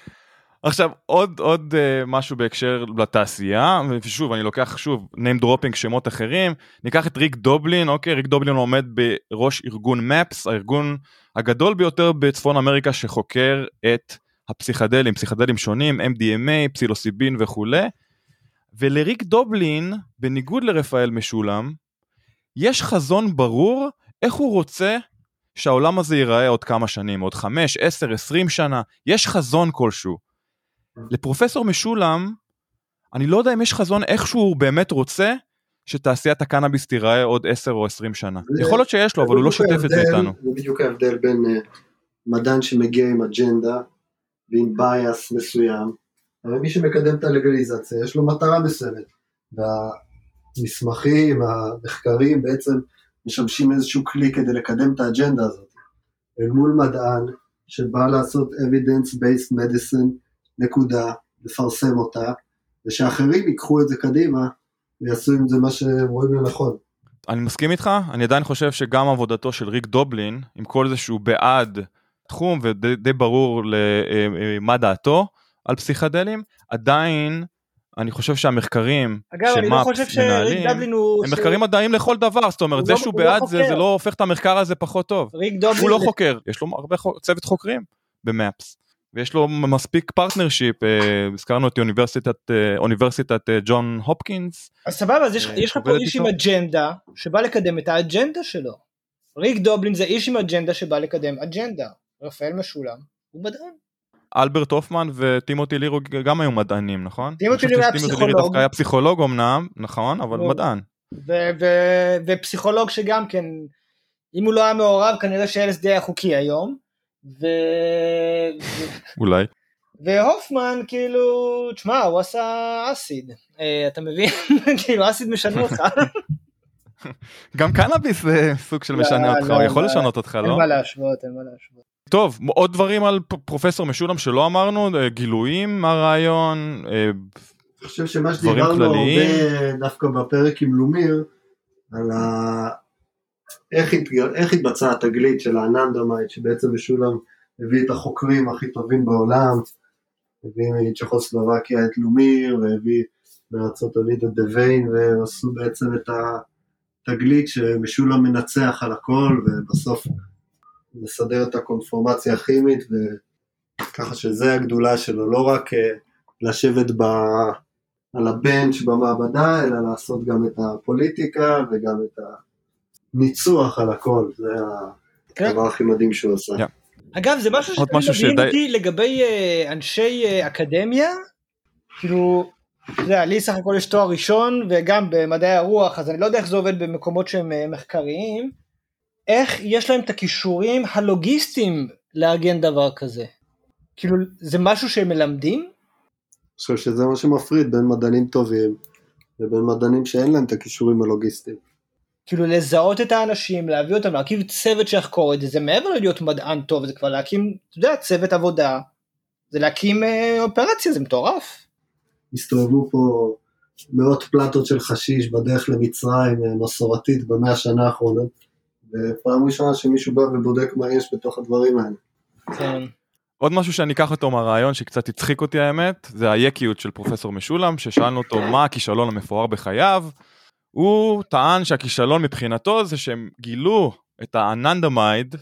עכשיו עוד עוד uh, משהו בהקשר לתעשייה ושוב אני לוקח שוב name dropping שמות אחרים ניקח את ריק דובלין אוקיי ריק דובלין עומד בראש ארגון מפס הארגון הגדול ביותר בצפון אמריקה שחוקר את הפסיכדלים פסיכדלים שונים MDMA פסילוסיבין וכולי. ולריק דובלין בניגוד לרפאל משולם יש חזון ברור איך הוא רוצה שהעולם הזה ייראה עוד כמה שנים עוד 5, 10, 20 שנה. יש חזון כלשהו לפרופסור משולם, אני לא יודע אם יש חזון איכשהו הוא באמת רוצה שתעשיית הקנאביס תיראה עוד 10 או 20 20 זה, יכול להיות שיש לו, אבל הוא לא שוטף את זה איתנו. זה בדיוק ההבדל בין uh, מדען שמגיע עם אג'נדה ועם בייס מסוים, אבל מי שמקדם את הלגליזציה יש לו מטרה מסוימת, והמסמכים, המחקרים בעצם משמשים איזשהו כלי כדי לקדם את האג'נדה הזאת. אל מול מדען שבא לעשות evidence-based medicine נקודה, לפרסם אותה, ושאחרים ייקחו את זה קדימה ויעשו עם זה מה שהם רואים לנכון. אני מסכים איתך, אני עדיין חושב שגם עבודתו של ריק דובלין, עם כל זה שהוא בעד התחום ודי ברור למה דעתו על פסיכדלים, עדיין אני חושב שהמחקרים אגב, אני לא חושב שריק דובלין הוא... הם מחקרים מדעיים לכל דבר, זאת אומרת, זה לא- שהוא לא בעד זה, זה לא הופך את המחקר הזה פחות טוב. ריק דובלין... הוא לא חוקר, יש לו הרבה צוות חוקרים ב MAPS. ויש לו מספיק partnership, אה, הזכרנו את אוניברסיטת, אה, אוניברסיטת אה, ג'ון הופקינס. אז סבבה, אז יש לך פה איש עם אג'נדה שבא לקדם את האג'נדה שלו. ריק דובלין זה איש עם אג'נדה שבא לקדם אג'נדה. רפאל משולם הוא מדען. אלברט הופמן וטימותי לירו גם היו מדענים נכון? טימותי לירו היה פסיכולוג. דווקא היה פסיכולוג אמנם נכון אבל מדען. ופסיכולוג שגם כן אם הוא לא היה מעורב כנראה ש-LSD היה חוקי היום. ו... אולי. והופמן כאילו, תשמע, הוא עשה אסיד, אה, אתה מבין? [laughs] כאילו אסיד משנה [laughs] אותך. גם קנאביס זה סוג של משנה לא, אותך, הוא לא, יכול לא. לשנות אותך, לא? אין מה להשוות, אין מה להשוות. טוב, עוד דברים על פרופסור משולם שלא אמרנו, אה, גילויים מהרעיון, אה, אני חושב שמה שדיברנו הרבה דווקא בפרק עם לומיר, על איך, התגל, איך התבצעה התגלית של האננדמייט שבעצם משולם הביא את החוקרים הכי טובים בעולם, הביא מצ'כוסלובקיה את לומיר והביא מארצות הברית את דוויין ועשו בעצם את התגלית שמשולם מנצח על הכל ובסוף מסדר את הקונפורמציה הכימית וככה שזה הגדולה שלו, לא רק אה, לשבת ב... על הבנץ' במעבדה, אלא לעשות גם את הפוליטיקה וגם את ה... ניצוח על הכל, זה כן. הדבר הכי מדהים שהוא עושה. Yeah. אגב זה משהו שמדהים אותי לגבי uh, אנשי uh, אקדמיה, כאילו, אתה יודע, לי סך הכל יש תואר ראשון וגם במדעי הרוח, אז אני לא יודע איך זה עובד במקומות שהם uh, מחקריים, איך יש להם את הכישורים הלוגיסטיים לארגן דבר כזה. כאילו, זה משהו שהם מלמדים? אני חושב שזה מה שמפריד בין מדענים טובים לבין מדענים שאין להם את הכישורים הלוגיסטיים. כאילו לזהות את האנשים, להביא אותם, להקים צוות שיחקור את זה, זה מעבר להיות מדען טוב, זה כבר להקים, אתה יודע, צוות עבודה, זה להקים אה, אופרציה, זה מטורף. הסתובבו פה מאות פלטות של חשיש בדרך למצרים אה, מסורתית במאה השנה האחרונה, ופעם ראשונה שמישהו בא ובודק מה יש בתוך הדברים האלה. כן. עוד משהו שאני אקח אותו מהרעיון שקצת הצחיק אותי האמת, זה היקיות של פרופסור משולם, ששאלנו אותו מה הכישלון המפואר בחייו. הוא טען שהכישלון מבחינתו זה שהם גילו את האננדמייד,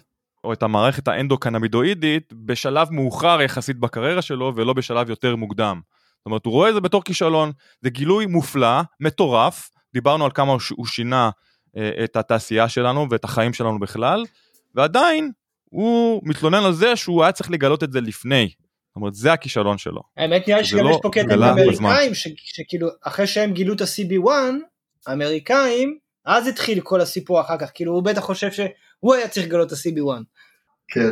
או את המערכת האנדוקנבידואידית, בשלב מאוחר יחסית בקריירה שלו, ולא בשלב יותר מוקדם. זאת אומרת, הוא רואה את זה בתור כישלון, זה גילוי מופלא, מטורף, דיברנו על כמה הוא שינה אה, את התעשייה שלנו ואת החיים שלנו בכלל, ועדיין הוא מתלונן על זה שהוא היה צריך לגלות את זה לפני. זאת אומרת, זה הכישלון שלו. האמת נראה שגם לא יש פה קטע עם האמריקאים, ש- שכאילו אחרי שהם גילו את ה-CB1, האמריקאים, אז התחיל כל הסיפור אחר כך, כאילו הוא בטח חושב שהוא היה צריך לגלות את ה-CB1. כן,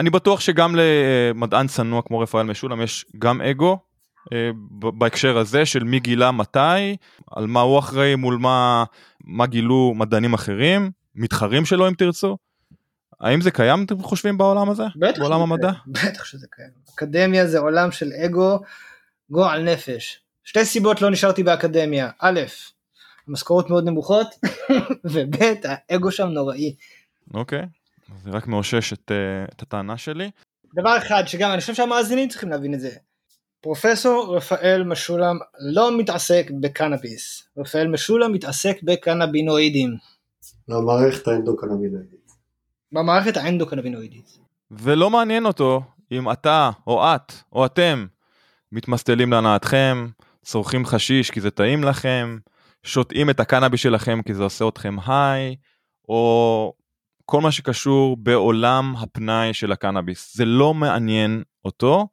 אני בטוח שגם למדען צנוע כמו רפאל משולם יש גם אגו אה, בהקשר הזה של מי גילה מתי, על מה הוא אחראי מול מה, מה גילו מדענים אחרים, מתחרים שלו אם תרצו. האם זה קיים אתם חושבים בעולם הזה? בטח בעולם שזה המדע? קיים, בטח שזה קיים. אקדמיה זה עולם של אגו, גועל נפש. שתי סיבות לא נשארתי באקדמיה. א', המשכורות מאוד נמוכות, [laughs] וב', האגו שם נוראי. אוקיי, זה רק מאושש את, אה, את הטענה שלי. דבר אחד שגם אני חושב שהמאזינים צריכים להבין את זה. פרופסור רפאל משולם לא מתעסק בקנאביס. רפאל משולם מתעסק בקנבינואידים. המערכת האנדוקנבינאלית. במערכת האנדוקנבינואידית. ולא מעניין אותו אם אתה או את או אתם מתמסטלים להנאתכם, צורכים חשיש כי זה טעים לכם, שותים את הקנאביס שלכם כי זה עושה אתכם היי, או כל מה שקשור בעולם הפנאי של הקנאביס. זה לא מעניין אותו,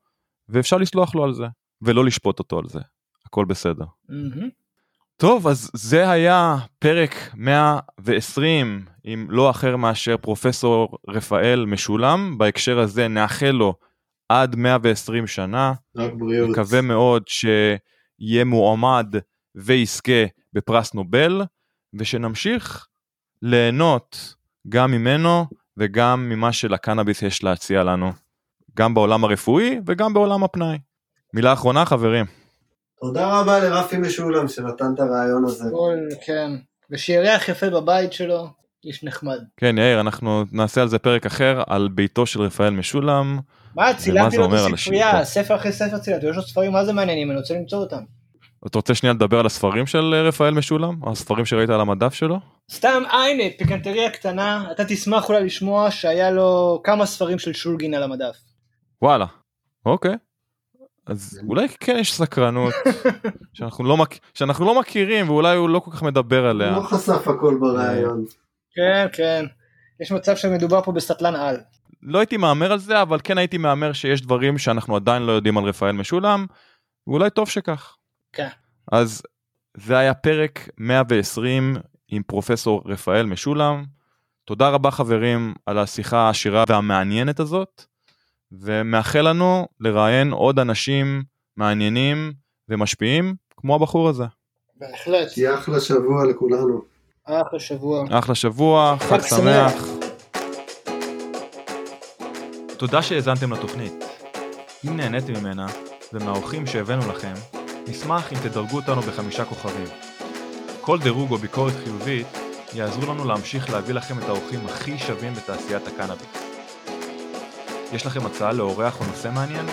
ואפשר לסלוח לו על זה, ולא לשפוט אותו על זה. הכל בסדר. מהמם. טוב, אז זה היה פרק 120, עם לא אחר מאשר פרופסור רפאל משולם. בהקשר הזה נאחל לו עד 120 שנה. רק בריאות. מקווה מאוד שיהיה מועמד ויזכה בפרס נובל, ושנמשיך ליהנות גם ממנו וגם ממה שלקנאביס יש להציע לנו, גם בעולם הרפואי וגם בעולם הפנאי. מילה אחרונה חברים. תודה רבה לרפי משולם שנתן את הרעיון הזה. כן. ושירח יפה בבית שלו, איש נחמד. כן יאיר אנחנו נעשה על זה פרק אחר על ביתו של רפאל משולם. מה, צילמתי לו את הספרייה? ספר אחרי ספר צילמתי, יש לו ספרים מה זה מעניינים, אני רוצה למצוא אותם. אתה רוצה שנייה לדבר על הספרים של אה, רפאל משולם? הספרים שראית על המדף שלו? סתם, אה, הנה, פיקנטריה קטנה, אתה תשמח אולי לשמוע שהיה לו כמה ספרים של שולגין על המדף. וואלה. אוקיי. אז אולי כן יש סקרנות [laughs] שאנחנו לא, מכ... שאנחנו לא מכירים ואולי הוא לא כל כך מדבר הוא עליה. לא חשף הכל בריאיון. כן, כן. יש מצב שמדובר פה בסטלן על. לא הייתי מהמר על זה אבל כן הייתי מהמר שיש דברים שאנחנו עדיין לא יודעים על רפאל משולם ואולי טוב שכך. כן. אז זה היה פרק 120 עם פרופסור רפאל משולם. תודה רבה חברים על השיחה העשירה והמעניינת הזאת ומאחל לנו לראיין עוד אנשים מעניינים ומשפיעים כמו הבחור הזה. בהחלט. תהיה אחלה שבוע לכולנו. אחלה שבוע. אחלה שבוע, חג חג שמח. שמח. תודה שהאזנתם לתוכנית. אם נהניתם ממנה ומהאורחים שהבאנו לכם, נשמח אם תדרגו אותנו בחמישה כוכבים. כל דירוג או ביקורת חיובית יעזרו לנו להמשיך להביא לכם את האורחים הכי שווים בתעשיית הקנאביס. יש לכם הצעה לאורח או נושא מעניין?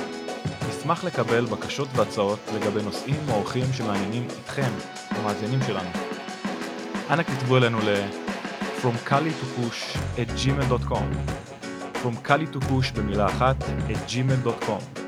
נשמח לקבל בקשות והצעות לגבי נושאים או אורחים שמעניינים אתכם, המאזינים שלנו. אנא כתבו אלינו ל From Kali to Kush at gmail.com From Kali to Kush במילה אחת at gmail.com